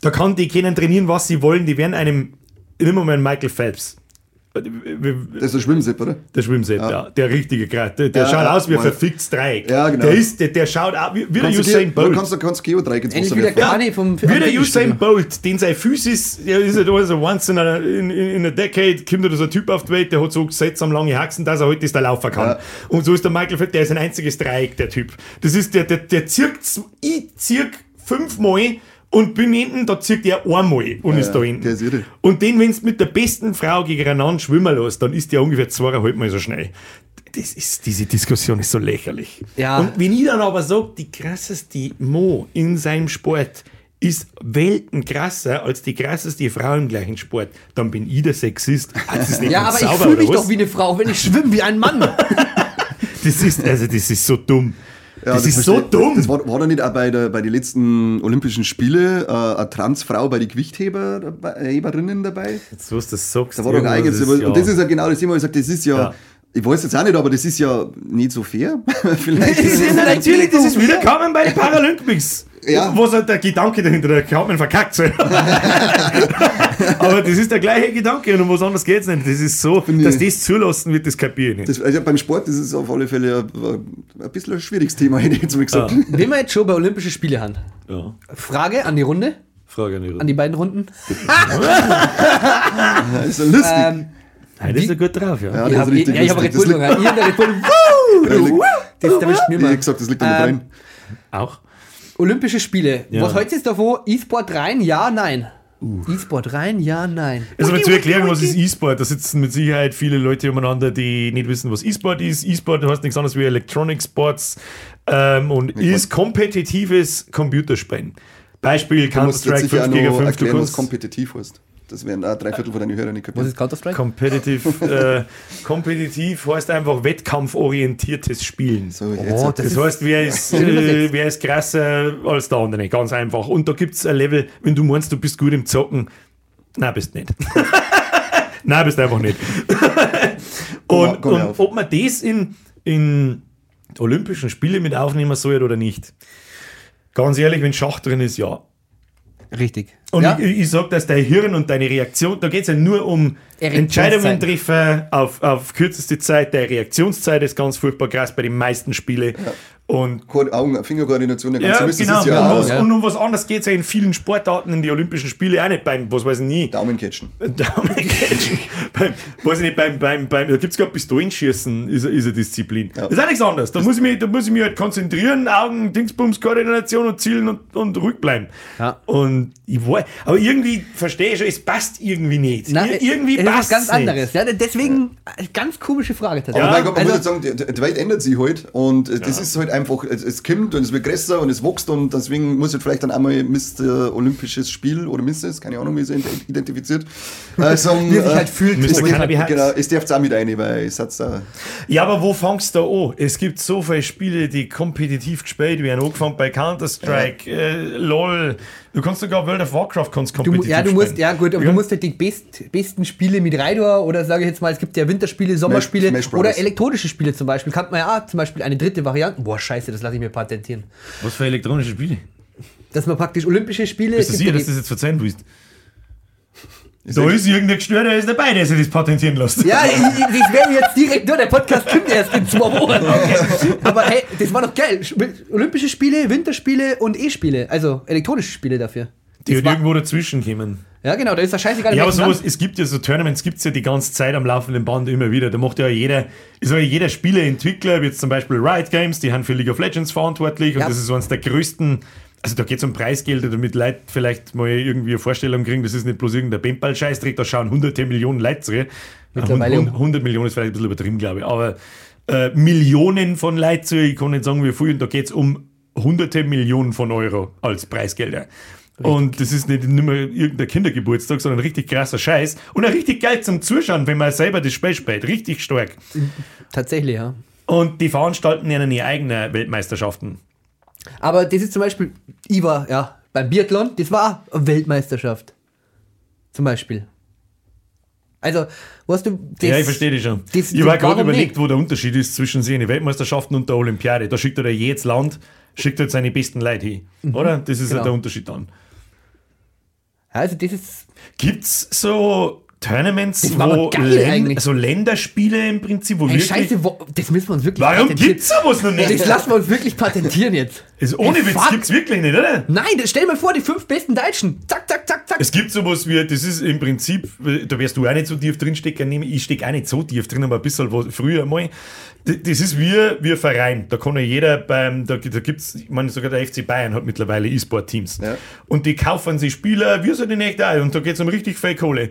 Da kann die können trainieren, was sie wollen. Die werden einem, nimm mal Michael Phelps.
Das ist der Schwimmsepp, oder?
Der Schwimmsepp, ja. Der richtige Kreis. Der, der
Ja,
schaut aus wie ein verficktes Dreieck.
Ja, genau.
Der, ist, der, der schaut aus wie, wie der
du
Usain Bolt.
Kannst du kannst Geodreieck ins Wasser
wie der
werfen.
Kani vom
Wie der Usain Bolt, den sein Physis, der ist halt also once in a, in, in a decade, kommt da so ein Typ auf die Welt, der hat so seltsam lange Haxen, dass er heute ist der laufen kann.
Ja.
Und so ist der Michael Phelps, der ist ein einziges Dreieck, der Typ. Das ist der, der, der zirkt, ich zirk fünfmal und bin hinten, da zirkt er einmal und ist
ja,
da hinten.
der ist irre.
Und den, wenn du mit der besten Frau gegeneinander schwimmen lässt, dann ist der ungefähr zweieinhalb Mal so schnell. Das ist, diese Diskussion ist so lächerlich.
Ja.
Und wenn ich dann aber sage, die krasseste Mo in seinem Sport ist Welten krasser als die krasseste Frau im gleichen Sport, dann bin ich der Sexist. Ist
Ja, aber ich
sauber,
fühle
oder
mich
was?
doch wie eine Frau, wenn ich schwimme wie ein Mann. <laughs>
Das ist, also das ist so dumm.
Ja,
das, ist so dumm.
Das war, war da nicht auch bei, der, bei den letzten Olympischen Spielen äh, eine Transfrau bei den Gewichtheberinnen dabei?
so ist das sagst.
Da war doch eigens.
ist,
und das ist ja genau das Thema, wo ich sage, das ist ja,
Ja.
Ich weiß jetzt auch nicht, aber das ist ja nicht so fair. <laughs> Vielleicht
Das ist ja natürlich, das ist wieder Carmen bei den <laughs> Paralympics.
Ja.
Was halt der Gedanke dahinter, der Carmen verkackt so. <laughs> Aber das ist der gleiche Gedanke und um was anderes geht es nicht. Das ist so,
ich-
dass das zulassen wird, das kapiere ich nicht.
Das, also beim Sport ist es auf alle Fälle ein, ein bisschen ein schwieriges Thema, hätte ich jetzt mal gesagt.
Wenn wir jetzt schon bei Olympischen Spiele haben.
ja,
Frage an die Runde,
Frage nicht.
an die beiden Runden.
Das ist ja lustig.
Ähm,
Heute ist er gut drauf, ja.
ja,
ich
das
habe
ist richtig
ja, ich hab. Red Bull <laughs> sogar. Ich hab Red Bull.
das
erwischt mich
Ich
mal.
hab gesagt, das liegt an
Ähm,
Brein.
Auch.
Olympische Spiele.
Ja.
Was heute ist davor? E-Sport rein? Ja, nein. E-Sport rein? Ja, nein.
Also mal zur Erklärung, was ist E-Sport? Da sitzen mit Sicherheit viele Leute umeinander, die nicht wissen, was E-Sport ist. E-Sport heißt nichts anderes wie Electronic Sports ähm, und ist kompetitives Computerspielen. Beispiel
Du jetzt
Counter-Strike
sicher
5
auch
gegen
noch
5. Du
erklären, was
kannst
kompetitiv heißt. Das werden auch drei Viertel von deinen Hörern nicht
Was
kapieren.
ist Counter-Strike?
Kompetitiv, <laughs> äh, kompetitiv heißt einfach wettkampforientiertes Spielen.
So, jetzt
Oh, das
Das heißt, wer ist, äh, wer ist krasser als der andere? Ganz einfach. Und da gibt es ein Level, wenn du meinst, du bist gut im Zocken, nein, bist nicht. <laughs> nein, bist einfach nicht. <laughs>
Komm
und
komm mal
und ob man das in, in Olympischen Spiele mit aufnehmen soll oder nicht, ganz ehrlich, wenn Schach drin ist, ja.
Richtig.
Und
ja?
ich, ich sage, dass dein Hirn und deine Reaktion, da geht es ja nur um. Entscheidungen treffen auf, auf kürzeste Zeit. Deine Reaktionszeit ist ganz furchtbar krass bei den meisten Spielen. Und
Ko- Augen, Fingerkoordination, der ganze
ja,
Mist,
genau.
ja
und, was,
ja.
und um was anderes geht es ja in vielen Sportarten in die Olympischen Spiele auch nicht beim, was weiß ich nie,
Daumencatchen. <laughs>
Daumencatchen. beim, weiß ich nicht, beim, beim, beim, da gibt es gerade Pistolenschießen, ist, ist eine Disziplin. Das ist auch nichts anderes. Da muss ich mich, da muss ich mich halt konzentrieren, Augen, Dingsbums, Koordination und zielen und, und ruhig bleiben.
Ja.
Und ich weiß, aber irgendwie verstehe ich schon, es passt irgendwie nicht.
Na,
Ir irgendwie
es ist was
passt
ganz anderes. Ja, deswegen äh, ganz komische Frage
Aber
Ja,
mein Gott, man
also-
muss jetzt sagen, die, die Welt ändert sich halt und äh, das ist halt einfach, es, es kommt und es wird größer und es wächst und deswegen muss halt vielleicht dann einmal Mr. Olympisches Spiel oder Mrs., keine Ahnung, wie sie identifiziert, äh, <laughs> sagen,
Wie sich
äh,
halt fühlt.
Mr.
es darf-
Cannabis.
Genau, es darf auch mit rein, weil es hat's da.
Ja, aber wo fangst du an? Es gibt so viele Spiele, die kompetitiv gespielt werden. Angefangen bei Counter-Strike, äh, LOL. Du kannst sogar World of Warcraft kannst
Du,
kompetitiv
ja, du musst,
spielen.
ja gut, aber
Ja.
du musst halt die best, besten Spiele mit tun, oder sage ich jetzt mal, es gibt ja Winterspiele, Sommerspiele
Smash Brothers.
oder elektronische Spiele zum Beispiel. Kann man ja auch zum Beispiel eine dritte Variante. Boah, scheiße, das lasse ich mir patentieren.
Was für elektronische Spiele?
Dass man praktisch Olympische Spiele.
Bist du sicher, dass du das jetzt verzeihen willst? Da ist irgendein Gestörter, der ist dabei, der sich das patentieren lässt.
Ja, <laughs> ich, ich, wäre jetzt direkt nur, der Podcast kommt erst in zwei Wochen. <laughs> Aber hey, das war doch geil. Olympische Spiele, Winterspiele und E-Spiele, also elektronische Spiele dafür.
die
Das
halt
war,
irgendwo dazwischen kommen.
ja, genau, da ist das scheißegal.
Ja, aber sowas, es gibt ja so Tournaments, gibt es ja die ganze Zeit am laufenden Band immer wieder. Da macht ja jeder, ich sage, jeder Spieleentwickler, wie jetzt zum Beispiel Riot Games, die haben für League of Legends verantwortlich und
Ja.
das ist so eines der größten, also da geht es um Preisgelder, damit Leute vielleicht mal irgendwie eine Vorstellung kriegen, das ist nicht bloß irgendein Paintball-Scheißdreck, da schauen hunderte Millionen Leute zu.
Mittlerweile um-
100 Millionen ist vielleicht ein bisschen übertrieben, glaube ich, aber äh, Millionen von Leuten ich kann nicht sagen wie viel, und da geht es um hunderte Millionen von Euro als Preisgelder. Und das ist nicht nur irgendein Kindergeburtstag, sondern richtig krasser Scheiß. Und auch richtig geil zum Zuschauen, wenn man selber das Spiel spielt. Richtig stark.
Tatsächlich, ja.
Und die veranstalten ja ihre eigenen Weltmeisterschaften.
Aber das ist zum Beispiel, ich war, ja, beim Biathlon, das war eine Weltmeisterschaft. Zum Beispiel. Also, weißt du, das,
ja, ich verstehe dich schon.
das-
ich habe gerade überlegt,
nicht?
wo der Unterschied ist zwischen den Weltmeisterschaften und der Olympiade. Da schickt er jedes Land, schickt er seine besten Leute hin. Oder? Das ist ja
Genau.
der Unterschied dann.
Also, das ist,
Gibt es so Tournaments, wo
aber geil
Län-
eigentlich.
so Länderspiele im Prinzip, wo
ey,
wirklich.
scheiße, wo, das müssen wir uns wirklich
Warum gibt's sowas noch nicht?
Das lassen wir uns wirklich patentieren jetzt.
Also ohne
Ey,
Witz
fuck.
gibt's wirklich nicht, oder?
Nein, stell mal vor, die fünf besten Deutschen. Zack, zack, zack, zack.
Es gibt sowas wie, das ist im Prinzip, da wirst du auch nicht so tief drin stecken, ich stecke auch nicht so tief drin, aber ein bisschen was früher mal. Das ist wie, wie ein Verein. Da kann ja jeder beim, da, da gibt's, ich meine, sogar der FC Bayern hat mittlerweile E-Sport-Teams.
Ja.
Und die kaufen sich Spieler, wie so die nicht auch, und da geht's um richtig viel Kohle.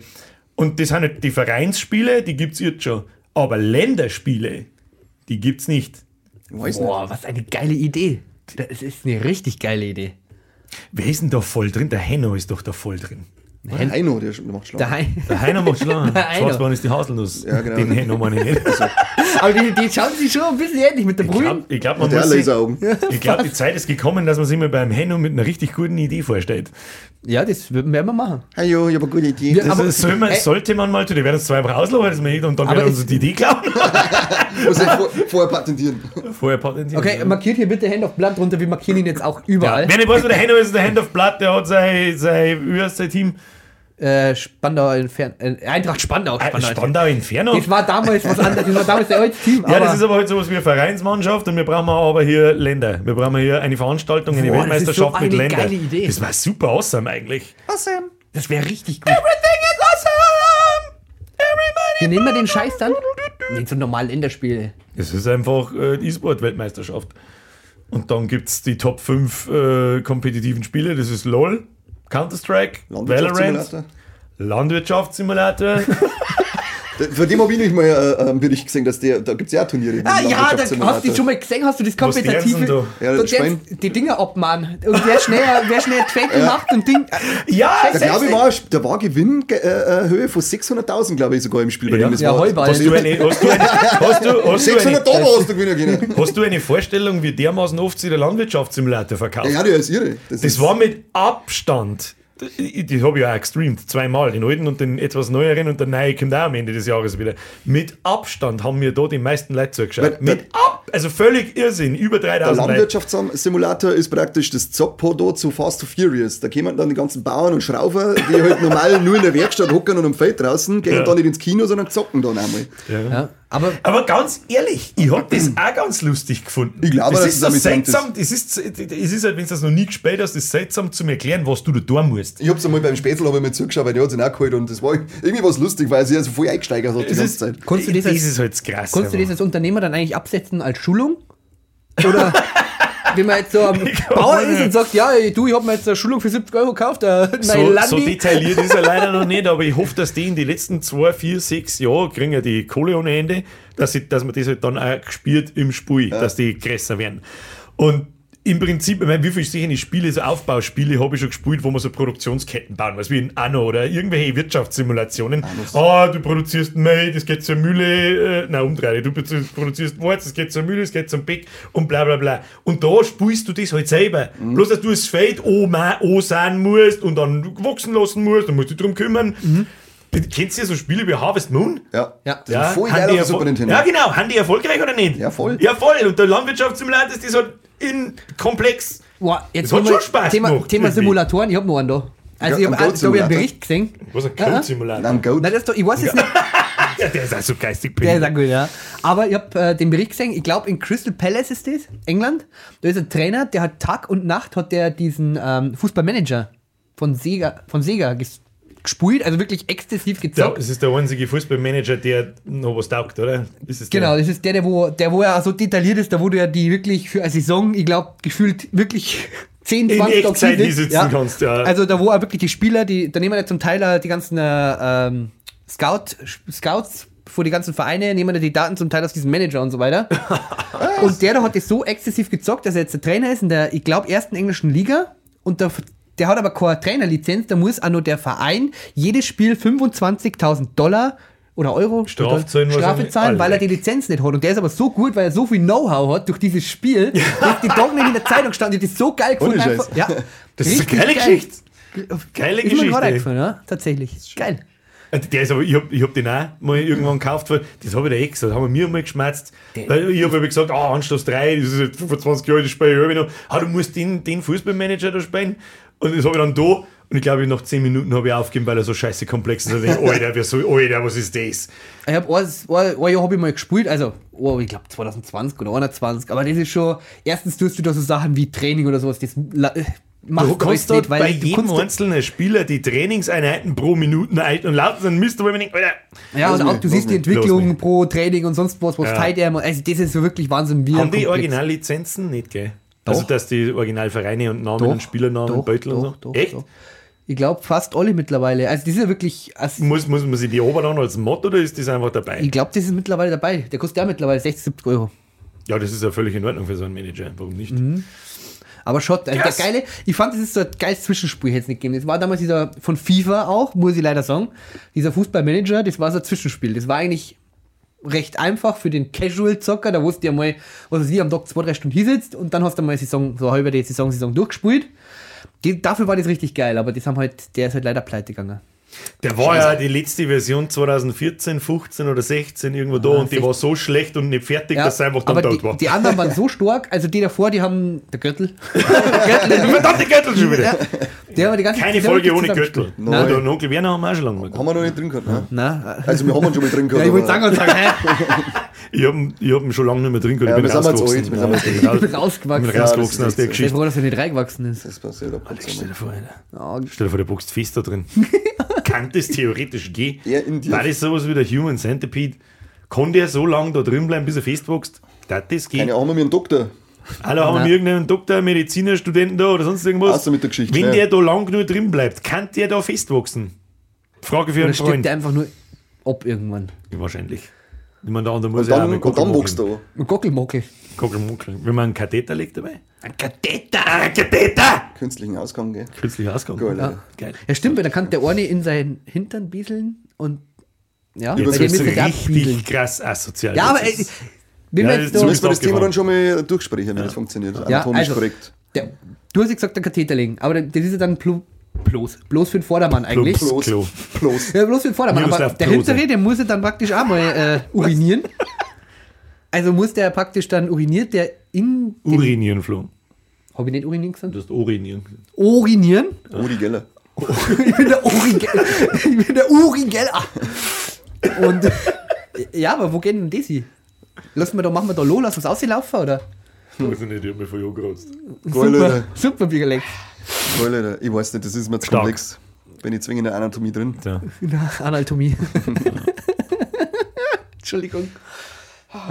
Und das sind nicht die Vereinsspiele, die gibt's jetzt schon. Aber Länderspiele, die gibt's nicht.
Ich weiß
Boah, was eine geile Idee. Das ist eine richtig geile Idee.
Wer ist denn da voll drin? Der Henno ist doch da voll drin.
nicht. Der Heino, der macht schlau. <laughs>
Daheim.
Der Heiner macht schon.
Der Heiner.
Schwarzbein ist die Haselnuss.
Ja, genau.
Den Henno meine ich nicht.
Aber die, die schauen sich schon ein bisschen ähnlich mit der
Ich
Brühe.
glaube, ich glaub, man muss sich, ich glaub, die Zeit ist gekommen, dass man sich mal beim Henno mit einer richtig guten Idee vorstellt.
Ja, das werden wir machen.
Hey, yo, ich habe eine gute Idee.
Ja,
Das
Aber-
ist, soll man,
Ey.
sollte man mal tun. Die werden uns zweimal auslaufen, das nicht, und dann werden uns die Idee klauen. <laughs> <laughs>
muss ich vor, vorher patentieren.
Vorher patentieren.
Okay, markiert hier bitte Hand auf Blatt runter. Wir markieren ihn jetzt auch überall.
ja. Wenn ich weiß, wo der Henno ist, der Hand auf Blatt, der hat sein, sein, sein Team?
Äh, Spandau Inferno. Äh, Eintracht Spandau.
Ah,
Spandau.
Spandau Inferno.
Das war damals was anderes. Das war damals der alte Team. <laughs>
Ja, das ist aber halt sowas wie eine Vereinsmannschaft und wir brauchen aber hier Länder. Wir brauchen hier eine Veranstaltung, eine
Boah, das ist
Weltmeisterschaft
so
mit
eine
Ländern.
geile Idee.
Das war super awesome eigentlich.
das wäre richtig gut.
Everything is awesome! Everybody
Wir nehmen wir den Scheiß dann. Nicht so normal Länderspiele.
Es ist einfach äh, die E-Sport-Weltmeisterschaft. Und dann gibt es die Top 5 äh, kompetitiven Spiele. Das ist LOL, Counter-Strike, Valorant, Landwirtschaftssimulator. <laughs>
Für den habe ich nicht mal äh, einen Bericht gesehen, dass der, da gibt es ja auch Turniere.
Ah ja, da hast du schon mal gesehen, hast du das kompetitive.
da?
Ja,
Da die Dinger abmahnen. Und wer schneller, <laughs> wer schnell Twenkel macht und Ding.
ja,
Da glaube ich, war, da war Gewinn äh, äh, von 600.000, glaube ich, sogar im Spiel. bei
Ja.
dem das
Ja,
war.
Heuball.
hast du eine, hast du eine, hast du, hast du
600
eine,
Dollar hast du gewinnen können.
hast du eine Vorstellung, wie dermaßen oft sie der Landwirtschaftssimulator verkauft?
Ja, der ist irre. Das,
Das
ist,
war mit Abstand. Die, die habe ich auch gestreamt, zweimal, den alten und den etwas neueren und der neue kommt auch am Ende des Jahres wieder. Mit Abstand haben mir da die meisten Leute zugeschaut.
Weil-
mit ab, also völlig Irrsinn, über
der
3000 Leute.
Landwirtschaftssimulator ist praktisch das Zockpodo zu Fast to Furious. Da kommen dann die ganzen Bauern und Schrauber, die halt normal nur in der Werkstatt hocken und am Feld draußen, gehen
Ja.
dann nicht ins Kino, sondern zocken dann einmal.
Ja.
Ja. Aber
Aber ganz ehrlich, ich hab das auch ganz lustig gefunden.
Ich glaube,
das ist
es
so seltsam, das ist, es ist halt, wenn du das noch nie gespielt hast, das ist seltsam zum Erklären, was du da tun musst.
Ich hab's einmal beim Spätzl hab ich mir zugeschaut, weil der hat sich auch geholt und das war irgendwie was lustig, weil er sich also voll eingesteigert hat die ganze
ist,
Zeit.
Konntest du das
ist halt das Krasse.
Konntest du das als Unternehmer dann eigentlich absetzen als Schulung? Oder <laughs> wenn man jetzt so am <laughs> Bauer ist und sagt, ja, du, ich habe mir jetzt eine Schulung für 70 Euro gekauft, äh,
so, so detailliert ist er <laughs> leider noch nicht, aber ich hoffe, dass die in die letzten zwei, vier, sechs Jahren kriegen ja die Kohle ohne Ende, dass, sie, dass man das halt dann auch gespielt im Spiel, dass die größer werden. Und im Prinzip, ich meine, wie viele solche Spiele, so Aufbauspiele habe ich schon gespielt, wo man so Produktionsketten bauen, was wie in Anno oder irgendwelche Wirtschaftssimulationen. Ah, du produzierst Mehl, das geht zur Mühle, äh, nein, umdrehen, du produ- produzierst Wurz, das geht zur Mühle, das geht zum Beck und bla bla bla. Und da spielst du das halt selber. Bloß, dass du das Feld sein musst und dann wachsen lassen musst, dann musst du dich drum kümmern. Kennst du ja so Spiele wie Harvest Moon?
Ja.
Ja.
Das ist voll geil auf Super Nintendo.
Ja, genau. Haben die erfolgreich oder nicht?
Ja, voll.
Ja, voll. Und der Landwirtschaftssimulator ist das halt in komplex.
Boah, jetzt
Das hat schon Spaß
Thema,
gemacht,
Thema
irgendwie.
Simulatoren, ich habe noch einen da. Also ich habe hab einen. Bericht gesehen.
Was ein. Code-Simulator.
Dann Goat.
Nein, das ist doch, ich weiß es nicht. <laughs>
Ja, der ist auch so geistig
Der ist auch gut, ja. Aber ich habe äh, den Bericht gesehen, ich glaube in Crystal Palace ist das, England. Da ist ein Trainer, der hat Tag und Nacht hat der diesen ähm, Fußballmanager von Sega, von Sega gespielt, also wirklich exzessiv
Ja,
gezockt.
das ist der einzige Fußballmanager, der noch was taugt, oder? Der?
Genau, das ist der, der wo, der, wo er so detailliert ist, da wo du ja die wirklich für eine Saison, ich glaube, gefühlt wirklich <laughs> 10,
In
20
Echtzeit
Tage
hier sitzen kannst, ja.
Also da wo er wirklich die Spieler, die, da nehmen wir ja zum Teil die ganzen äh, ähm, Scout, Scouts vor die ganzen Vereine, nehmen wir die Daten zum Teil aus diesem Manager und so weiter. <laughs> und der da hat das so exzessiv gezockt, dass er jetzt der Trainer ist in der, ich glaube, ersten englischen Liga und der, der hat aber keine Trainerlizenz, da muss auch nur der Verein jedes Spiel 25.000 Dollar oder Euro
Strafe zahlen
Strafe zahlen, weil er die Lizenz nicht hat. Und der ist aber so gut, weil er so viel Know-how hat durch dieses Spiel, dass die Tage nicht in der Zeitung stand. Die das so geil gefunden.
Scheiß.
ja,
Das ist eine geile
geil.
Geschichte. Geile
Ist mir
Geschichte.
eingefallen, ja, tatsächlich. Geil.
Der ist aber, ich hab, ich hab den auch mal irgendwann gekauft, weil das habe ich dir eh gesagt, haben wir mir mal geschmerzt. Weil ich habe gesagt, ah, Anstoß 3, das ist jetzt 25 Jahre, das spiele ich noch. Ah, du musst den, den Fußballmanager da spielen. Und das habe ich dann da. Und ich glaube, nach 10 Minuten habe ich aufgegeben, weil er so scheiße komplex ist. Und ich denke, Alter, was ist das?
Ich habe ein, Jahr habe ich mal gespielt, also oh, ich glaube 2020 oder 2021, aber das ist schon, erstens tust du da so Sachen wie Training oder sowas, das äh, machst
Du kannst dort bei
du
jedem
kannst-
einzelnen Spieler die Trainingseinheiten pro Minute ein und laut sind Mist, aber ich mir denke, Alter,
Ja, und auch du siehst die Entwicklung pro Training und sonst was, was
Ja.
Fight er, also das ist so wirklich Wahnsinn. Wie
haben die. Originallizenzen nicht, gell? Also,
Doch.
dass die Originalvereine und Namen und Spielernamen
doch,
und Beutel und so.
doch, doch,
Echt?
doch. Ich glaube fast alle mittlerweile. Also das ist ja wirklich, also,
Muss, muss man sich die obern als Mod oder ist das einfach dabei?
ich glaube, das ist mittlerweile dabei. Der kostet ja mittlerweile 60, 70 Euro.
Ja, das ist ja völlig in Ordnung für so einen Manager. Warum nicht?
Mhm. Aber schon, also der
Krass.
geile, ich fand, das ist so ein geiles Zwischenspiel hätte es nicht gegeben. Das war damals dieser von FIFA auch, muss ich leider sagen. Dieser Fußballmanager, das war so ein Zwischenspiel. Das war eigentlich recht einfach für den Casual-Zocker. Da wusste ja mal, was weiß am Tag zwei, drei Stunden hier sitzt und dann hast du mal Saison, so halbe die Saison, Saison durchgespielt. Die, dafür war das richtig geil, aber das haben halt, der ist halt leider pleite gegangen.
Der war ja die letzte Version 2014, 15 oder 16 irgendwo da und die
16.
war so schlecht und nicht fertig, dass sie einfach dann
die,
war.
die anderen waren so stark, also die davor, die haben, der Gürtel, <laughs> Gürtel
Verdammte Gürtel schon wieder.
ja, der haben die ganze
Keine Folge ohne Gürtel. Nein. Der Onkel Werner haben wir auch schon lange mal.
Haben wir noch nicht drin gehabt, ne?
Na,
Also wir haben ihn schon mal drin gehabt. <laughs>
ja, ich wollte sagen und sagen?
Ich hab, ihn- ich hab ihn schon lange nicht mehr drin gehabt.
Ja,
ich bin
sind jetzt
rausgewachsen. Ja,
Ich bin
ich
rausgewachsen.
bin rausgewachsen
Ja, das
aus der
ist
Ich
Geschichte.
froh, dass er nicht reingewachsen ist.
Das passiert ab und.
Ja,
Stell dir vor, der boxt fest da drin. <laughs> Kann das theoretisch gehen? <laughs>
In dir.
War das sowas wie der Human Centipede? Kann der so lange da drin bleiben, bis er festwächst? Darf das gehen?
Keine Ahnung, wir einen Doktor.
Alle haben
Nein.
wir irgendeinen Doktor, Mediziner, Studenten da oder sonst irgendwas.
Außer mit der Geschichte,
Wenn
ja.
der da lang genug drin bleibt, kann der da festwachsen? Frage für
Oder
einen
stirbt
Freund.
der einfach nur ab irgendwann.
Ja, wahrscheinlich. Ich meine, der andere muss
Und
ja auch
dann,
mit
und dann
Gockelmuckeln.
du.
Gockelmockel.
Gockelmuckeln. Wenn man einen Katheter legt dabei.
Ein Katheter!
Ein Katheter!
Künstlichen Ausgang, gell?
Künstlicher Ausgang.
Geil,
ja.
ja.
Geil.
Ja, stimmt, weil dann kann der eine in seinen Hintern bieseln und. Ja,
wird's
ist der
richtig krass asozial.
Ja, aber
Das
ey, wenn
Ja,
wir
das
jetzt
Müssen wir das Thema dann schon mal durchsprechen, wie das funktioniert.
Ja,
Anatomisch
also,
korrekt.
der, du hast ja gesagt, der Katheter legen, aber das ist ja dann bloß, bloß für den Vordermann eigentlich.
Klo.
Bloß.
Ja, bloß für den Vordermann. Aber
Miroslav
der
Klose.
hintere, der muss ja dann praktisch auch mal äh, urinieren. <laughs> Also muss der praktisch dann uriniert, der in.
Urinieren, Flo.
Hab ich nicht urinieren gesagt?
Du hast urinieren.
Urinieren?
Uri Geller.
Ich bin der Uri, ich bin der Uri Geller. Und Ja, aber wo geht denn das hin? Lassen wir da, machen wir da Loh, lass uns auslaufen, oder?
Weiß ich nicht, ich hab mich voll angerotzt.
Geil,
Super, super Biergeleck.
Geil, Alter. Ich weiß nicht, das ist mir zu
Stark.
komplex. Bin ich zwingend in der Anatomie drin.
Ja. <laughs>
Anatomie. <laughs> Entschuldigung.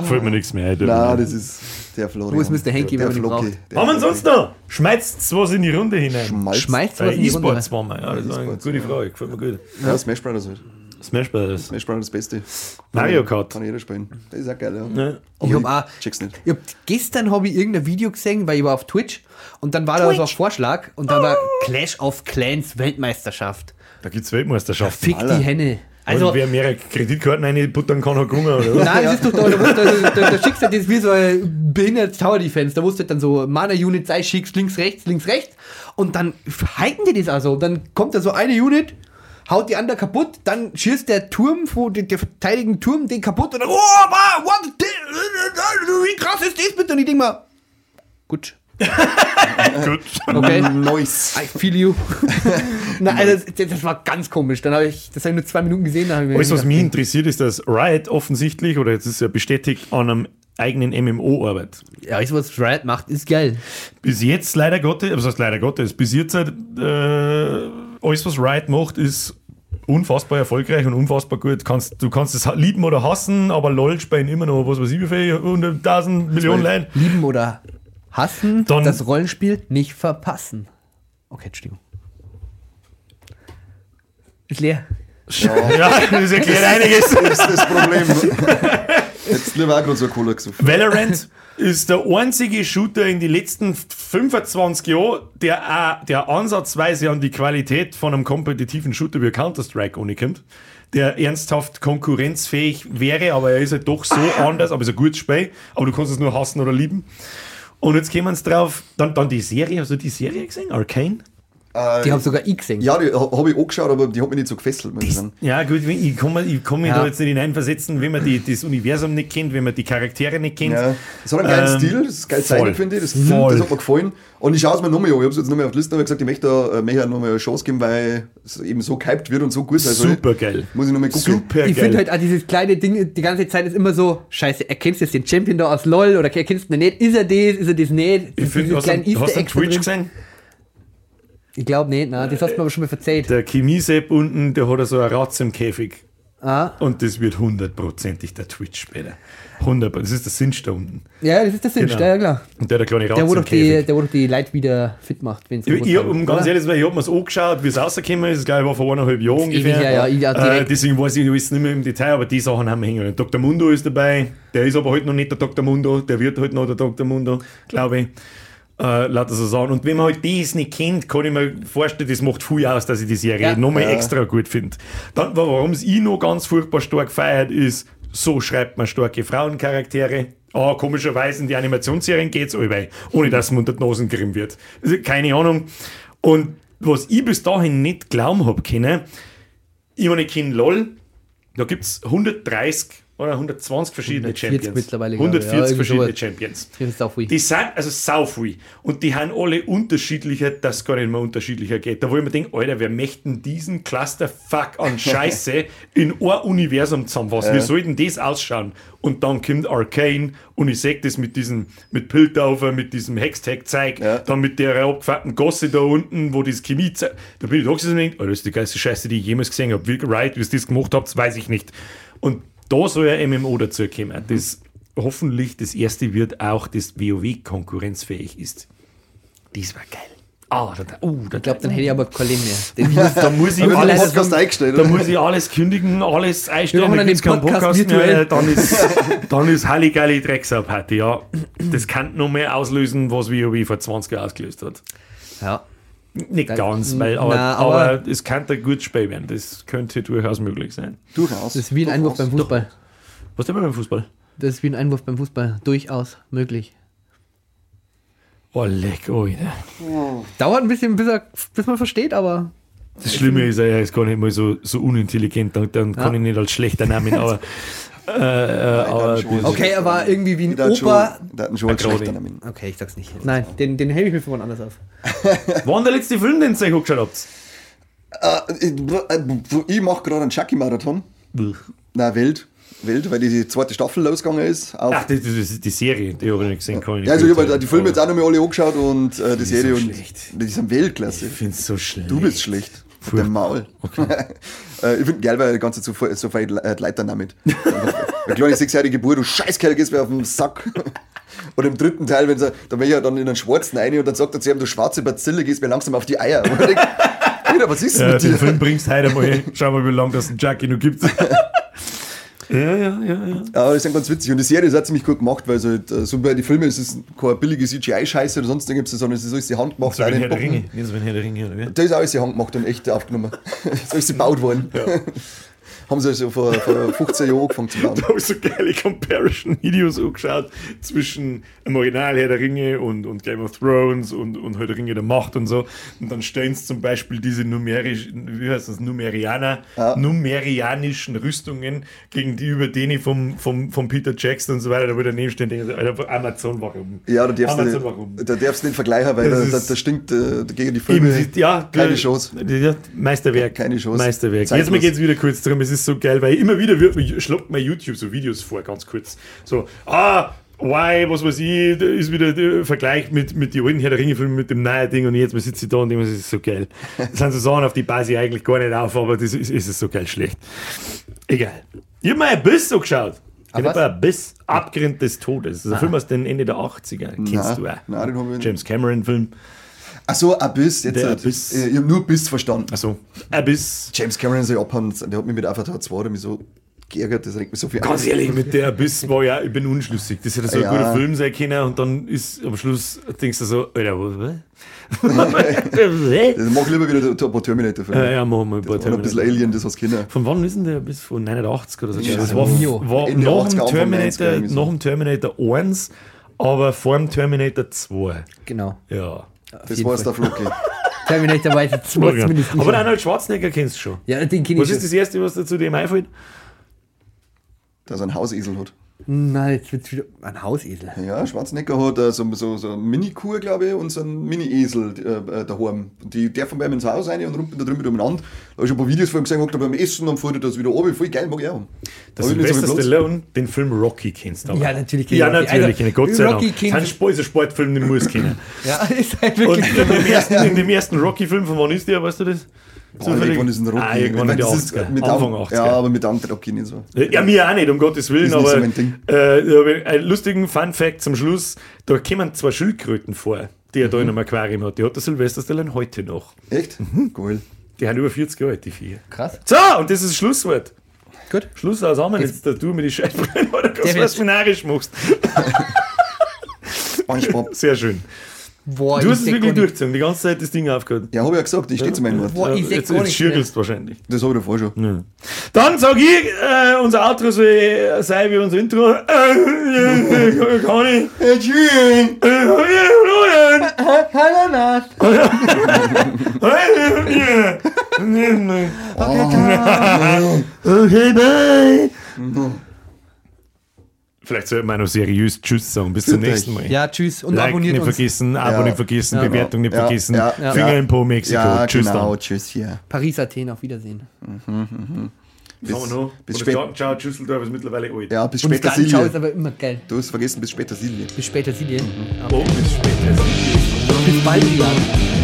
Fällt mir nichts mehr ein.
Nein, das ist der Florian.
Wo ist Mr. Henky,
der
wenn man ihn braucht?
Haben wir sonst noch? Schmeißt was in die Runde hinein.
Schmeißt was in die Runde.
E-Sports waren wir. Ja, das ist eine gute. Frage. Gefällt mir gut.
Ja, Smash Brothers halt.
Smash Brothers.
Smash Brothers das Beste.
Mario Kart.
Kann jeder spielen. Das ist auch geil, ja.
Ja.
Ich hab auch,
check's nicht.
ich hab, gestern habe ich irgendein Video gesehen, weil ich war auf Twitch und dann war da so ein Vorschlag und da war Clash of Clans Weltmeisterschaft.
Da gibt es Weltmeisterschaften.
Fick
Alter.
die Henne.
Also, wer mehrere Kreditkarten reinbuttern kann, hat Hunger, oder? was?
Nein, das ist doch da, da, musst da, da, da schickst du das wie so ein behindertes Tower Defense. Da musst du dann so Mana-Unit sei schickst, links, rechts, links, rechts. Und dann halten die das also. Dann kommt da so eine Unit, haut die andere kaputt, dann schießt der Turm, der, der verteidigende Turm den kaputt und dann, oh, wow, what, the- wie krass ist das bitte? Und ich denk mal, gut, <laughs>
Gut.
okay.
Nice.
I feel you. <laughs> Nein, also, das, das war ganz komisch. Dann habe ich, das habe ich nur zwei Minuten gesehen.
Alles, was mich interessiert, ist, dass Riot offensichtlich, oder jetzt ist es ja bestätigt, an einem eigenen MMO arbeitet.
Ja, alles, was Riot macht, ist geil.
Bis jetzt leider Gottes, was heißt leider Gottes, bis jetzt halt, äh, alles, was Riot macht, ist unfassbar erfolgreich und unfassbar gut. Kannst, du kannst es lieben oder hassen, aber LOL spielen immer noch, was weiß ich, wie viel, 100.000 Millionen Leute.
Lieben oder hassen,
Dann-
das Rollenspiel nicht verpassen. Okay, Entschuldigung. Ist leer. <laughs>
Ja, das erklärt einiges.
Das ist das Problem. Jetzt lieber auch gerade so Cola gesoffen.
Valorant ist der einzige Shooter in den letzten 25 Jahren, der auch, der ansatzweise an die Qualität von einem kompetitiven Shooter wie Counter-Strike ankommt. Der ernsthaft konkurrenzfähig wäre, aber er ist halt doch so anders, aber es ist ein gutes Spiel, aber du kannst es nur hassen oder lieben. Und jetzt kommen wir drauf, dann, dann die Serie, hast du die Serie gesehen? Arcane?
Die haben sogar ich gesehen.
Ja, die habe ich angeschaut, aber die hat mich nicht so gefesselt, sagen.
Ja, gut, ich kann, ich kann mich
Ja.
da jetzt nicht hineinversetzen, wenn man die, das Universum nicht kennt, wenn man die Charaktere nicht kennt.
Ja, das hat einen geilen
Ähm,
Stil, das ist geil zeichnet, finde ich. Das,
Voll.
das hat mir gefallen. Und ich schaue es mir nochmal an. Ich habe es jetzt nochmal auf die Liste aber gesagt, ich möchte da äh, möchte nochmal eine Chance geben, weil es eben so gehypt wird und so gut sein soll.
Super geil.
Muss ich nochmal gucken.
Super
Ich finde halt auch dieses kleine Ding, die ganze Zeit ist immer so, scheiße, erkennst du jetzt den Champion da aus LOL oder erkennst du ihn nicht? Ist er das? Ist er das nicht?
ich finde, hast, du- Twitch
drin.
gesehen?
Ich glaube nicht, nein, das hast du mir aber schon mal verzeiht.
Der Chemiesepp unten, der hat so eine Ratz im Käfig.
Ah.
Und das wird hundertprozentig der Twitch später. 100 Das ist der Sinch da unten.
Ja, das ist der Sinn,
Genau.
ja klar.
Und der hat eine kleine Ratz
Der, wo doch die, der, wo doch die Leute wieder fit macht, wenn sie
um ganz ehrlich zu sein, ich habe mir es angeschaut, wie es rausgekommen ist. Ich glaube, ich war vor eineinhalb Jahren ungefähr.
ewig ja, ich auch
äh, deswegen weiß ich alles nicht mehr im Detail, aber die Sachen haben wir hängen. Dr. Mundo ist dabei. Der ist aber heute noch nicht der Dr. Mundo. Der wird heute noch der Dr. Mundo, glaube ich. Äh, lauter so sagen. Und wenn man halt das nicht kennt, kann ich mir vorstellen, das macht viel aus, dass ich die Serie
Ja.
nochmal
Ja.
extra gut finde. Dann, warum es ich noch ganz furchtbar stark feiert, ist, so schreibt man starke Frauencharaktere. Ah, komischerweise in die Animationsserien geht es allweil, ohne dass man unter die Nasen gerieben wird. Also, keine Ahnung. Und was ich bis dahin nicht glauben habe können, ich meine, ich kenne LOL, da gibt es 130 oder 120 verschiedene
140
Champions.
mittlerweile, glaube ich. Ja,
140
irgendwie
verschiedene. Champions. Die sind also sau viel. Und die haben alle unterschiedlicher, dass es gar nicht mehr unterschiedlicher geht. Da wo ich mir denke, Alter, wer möchten diesen Clusterfuck an <laughs> Scheiße in ein Universum zusammenfassen? Wie soll denn das ausschauen? Und dann kommt Arcane und ich sehe das mit diesem, mit Piltaufer, mit diesem Hextag-Zeig,
Ja.
dann mit der abgefuckten Gosse da unten, wo das Chemie zeigt. Da bin ich da gesessen und denke, oh, das ist die geilste Scheiße, die ich jemals gesehen habe. Wie, right, wie ihr das gemacht habt, weiß ich nicht. Und da soll ein MMO dazu kommen, das hoffentlich das erste wird auch, das WoW konkurrenzfähig ist. Das war geil. Ah, da, da, uh, da,
Ich glaube, dann hätte ich aber kein Leben mehr. <laughs>
da muss ich
den
alles,
Podcast
da muss ich alles kündigen, alles einstellen.
Wir dann den
keinen
Podcast
mehr,
virtuell.
dann ist, <laughs> dann ist Halligalli Drecksau-Party, ja. Das kann noch mehr auslösen, was WoW vor 20 Jahren ausgelöst hat.
Ja.
Nicht ganz, weil, aber,
Na,
aber,
aber-
es könnte ein gutes Spiel werden. Das könnte durchaus möglich sein.
Durchaus.
Das ist wie ein Einwurf beim Fußball.
Was denn beim Fußball?
Das ist wie ein Einwurf beim Fußball. Durchaus möglich.
Oh, leck, Alter.
Dauert ein bisschen, bis, er, bis man versteht, aber
Das Schlimme ist, er ist gar nicht mal so, so unintelligent, dann, dann kann
Ja.
ich nicht als schlechter Namen, aber, <laughs> äh, äh,
okay, er war irgendwie wie ein Opa. Okay, ich sag's nicht. Nein, den, den hebe ich mir von anders auf.
Wann der letzte Film, den ihr euch angeschaut habt?
Äh, ich ich mache gerade einen Chucky-Marathon. Na, Welt. Welt, weil die zweite Staffel losgegangen ist. Auf
Ach, die, die, die, die Serie, die habe ich nicht gesehen. Kann ich
ja, also ich habe halt die Filme jetzt auch noch mal alle angeschaut und äh, die
ist
Serie
so
und
schlecht.
die sind Weltklasse.
Ich finde es so schlecht.
Du bist schlecht. Mit dem Maul. <laughs> äh, ich finde geil, weil die ganze Zeit so, viel- so viel dann damit. Eine kleine sechsjährige Bruder, du Scheißkerl, gehst mir auf den Sack. <laughs> Und im dritten Teil, wenn sie, da will ich ja dann in den Schwarzen rein und dann sagt er zu ihm, du schwarze Bazille, gehst mir langsam auf die Eier. Und ich denk, <laughs> was ist denn
Ja,
mit
den
dir?
Film bringst heute mal. Schau mal, wie lange das ein Jackie noch gibt. Ja, ja, ja, ja.
Ja, die sind ganz witzig. Und die Serie ist auch ziemlich gut gemacht, weil so, halt, äh, so bei den Filmen ist es keine billige CGI-Scheiße oder sonst irgendwas, sondern es ist alles die Hand gemacht.
So wie Herr der. Ringe. Nicht so wie Herr der Ringe, oder wie?
Da ist alles die Hand gemacht und echt aufgenommen. <laughs> so ist sie gebaut worden. Haben sie also vor, vor <laughs> 15 Jahren angefangen zu bauen.
Da habe ich so geile Comparison-Videos angeschaut zwischen dem Original Herr der Ringe und, und Game of Thrones und, und Herr der Ringe der Macht und so. Und dann stellen sie zum Beispiel diese numerisch, wie heißt das, Numerianer,
Ja.
numerianischen Rüstungen gegen die über denen vom, vom, vom Peter Jackson und so weiter, da würde daneben stehen, denke Amazon, warum?
Ja, da darfst,
Amazon,
du,
warum?
da darfst du nicht vergleichen, weil
Das
da, da, da stinkt äh, gegen die Filme.
Eben, ja,
keine Chance.
Ja, Meisterwerk.
Keine Chance.
Meisterwerk.
Zeitlos.
Jetzt mal geht's wieder kurz drum. Es ist so geil, weil immer wieder wird mir, schlägt mir YouTube so Videos vor, ganz kurz. So, ah, why, was weiß ich, ist wieder der Vergleich mit, mit den alten Herr der Ringe-Filmen mit dem neuen Ding und jetzt mal sitze ich da und mir, das ist so geil. Das sind so Sachen, auf die passe ich eigentlich gar nicht auf, aber das ist, ist es so geil schlecht. Egal. Ich hab mal ein Biss so geschaut. Ich
was?
hab ein Biss, Abgrund des Todes. Das ist ein Film aus den Ende der 80er. Kennst du auch.
nicht.
James Cameron-Film.
Achso, Abyss, jetzt.
Der
äh,
Abyss.
äh, Ich habe nur Biss verstanden.
Also, Abyss.
James Cameron so abhauen, der hat mich mit Avatar 2 oder mich so geärgert, das regt mich so viel
Ganz
auf.
ehrlich, mit der Abyss war ja, ich bin unschlüssig. Das hätte so ein
Ja.
guter Film sein können und dann ist am Schluss, denkst du so, Alter, was? was? <laughs>
Ich mach lieber wieder ein paar Terminator-Filme.
ja, ja, machen wir ein paar
Und ein bisschen
Terminator.
Alien, das hast du kennen.
Von wann ist denn der? Bis von 89 oder so?
Ja,
das war, war
Ende
nach,
80er,
dem
Anfang 90er
Terminator, nach dem Terminator 1, aber vor dem Terminator 2.
Genau.
Ja.
Das war's <laughs> der Floki.
Terminator weiß jetzt
Aber
zumindest nicht.
den Arnold Schwarzenegger kennst du schon.
Ja, den kenne
Was
ich
ist
schon.
das Erste, was dir zu dem einfällt?
Dass er einen Hausesel hat.
Nein, jetzt wird's wieder ein Hausesel.
Ja, Schwarzenegger hat äh, so, so, so eine Mini-Kuh, glaube ich, und so einen Mini-Esel äh, äh, daheim. Und die dürfen bei ihm ins Haus rein und rumpeln da drüben umeinander. Da habe ich schon ein paar Videos von ihm gesehen, wo er beim Essen und fährt er das wieder runter. Voll geil, mag ich auch. Hab nicht so
Sylvester
Platz.
Stallone, den Film Rocky kennst du aber.
Ja, natürlich kenn ich
Ja,
Rocky.
natürlich,
Also,
kenne ich, Gott sei
Rocky
Dank. Das ist ein Sportfilm, den muss ich kennen. <laughs>
Ja, ist halt
Und
wirklich.
in dem ersten, in dem ersten Rocky-Film, von wann ist der, weißt du das?
Boah, irgendwann ist ein Rocky.
Ah, irgendwann in
Ich mein, das ist
80er,
mit
Anfang
An-
80er.
Ja, aber mit anderen Rocky nicht so.
Ja, mir auch nicht, um Gottes Willen,
Ist nicht
aber
so mein Ding.
äh, da einen lustigen Fun-Fact zum Schluss: da kommen zwei Schildkröten vor, die er da
Mhm.
in einem Aquarium hat. Die hat der Sylvester Stallone heute noch.
Echt?
Mhm.
Cool.
Die haben über 40 Jahre alt, die vier.
Krass.
So, und das ist das Schlusswort.
Gut.
Schluss aus Amen, jetzt da du mit die Scheißbrennen oder
Der
was
wird-
was Minarisch machst. <laughs>
Spongebob.
Sehr schön.
Boah,
Du hast es wirklich durchgezogen, die ganze Zeit das Ding aufgehört.
Ja, habe ich ja gesagt, ich stehe zu meinem Wort.
Boah, ich seh
jetzt jetzt schirgelst wahrscheinlich.
Das habe ich davor schon.
Dann sag ich, äh, unser Outro soll sein wie unser Intro. Äh, äh, äh, kann ich.
Hey, tschüss.
Äh, äh,
Ananas.
Okay, bye. Vielleicht sollten wir noch seriös Tschüss sagen. Bis zum nächsten Mal.
Ja, tschüss und
like
abonniert
nicht
uns.
vergessen, Abo
Ja.
nicht vergessen,
Ja.
Bewertung nicht
Ja,
vergessen,
ja,
Finger
ja.
in Po Mexiko.
Ja,
Tschüss
genau.
dann.
Tschüss hier.
Paris, Athen, auf Wiedersehen.
Bis,
Sagen wir noch.
bis,
Oder
spät,
Ciao, Ciao, Tschüsseldorf ist mittlerweile alt.
ja, bis später
das Ciao ist
Silje.
aber immer geil.
Du hast vergessen, bis später Silje.
Bis später, Silje.
Oh, bis später.
Bis bald wieder.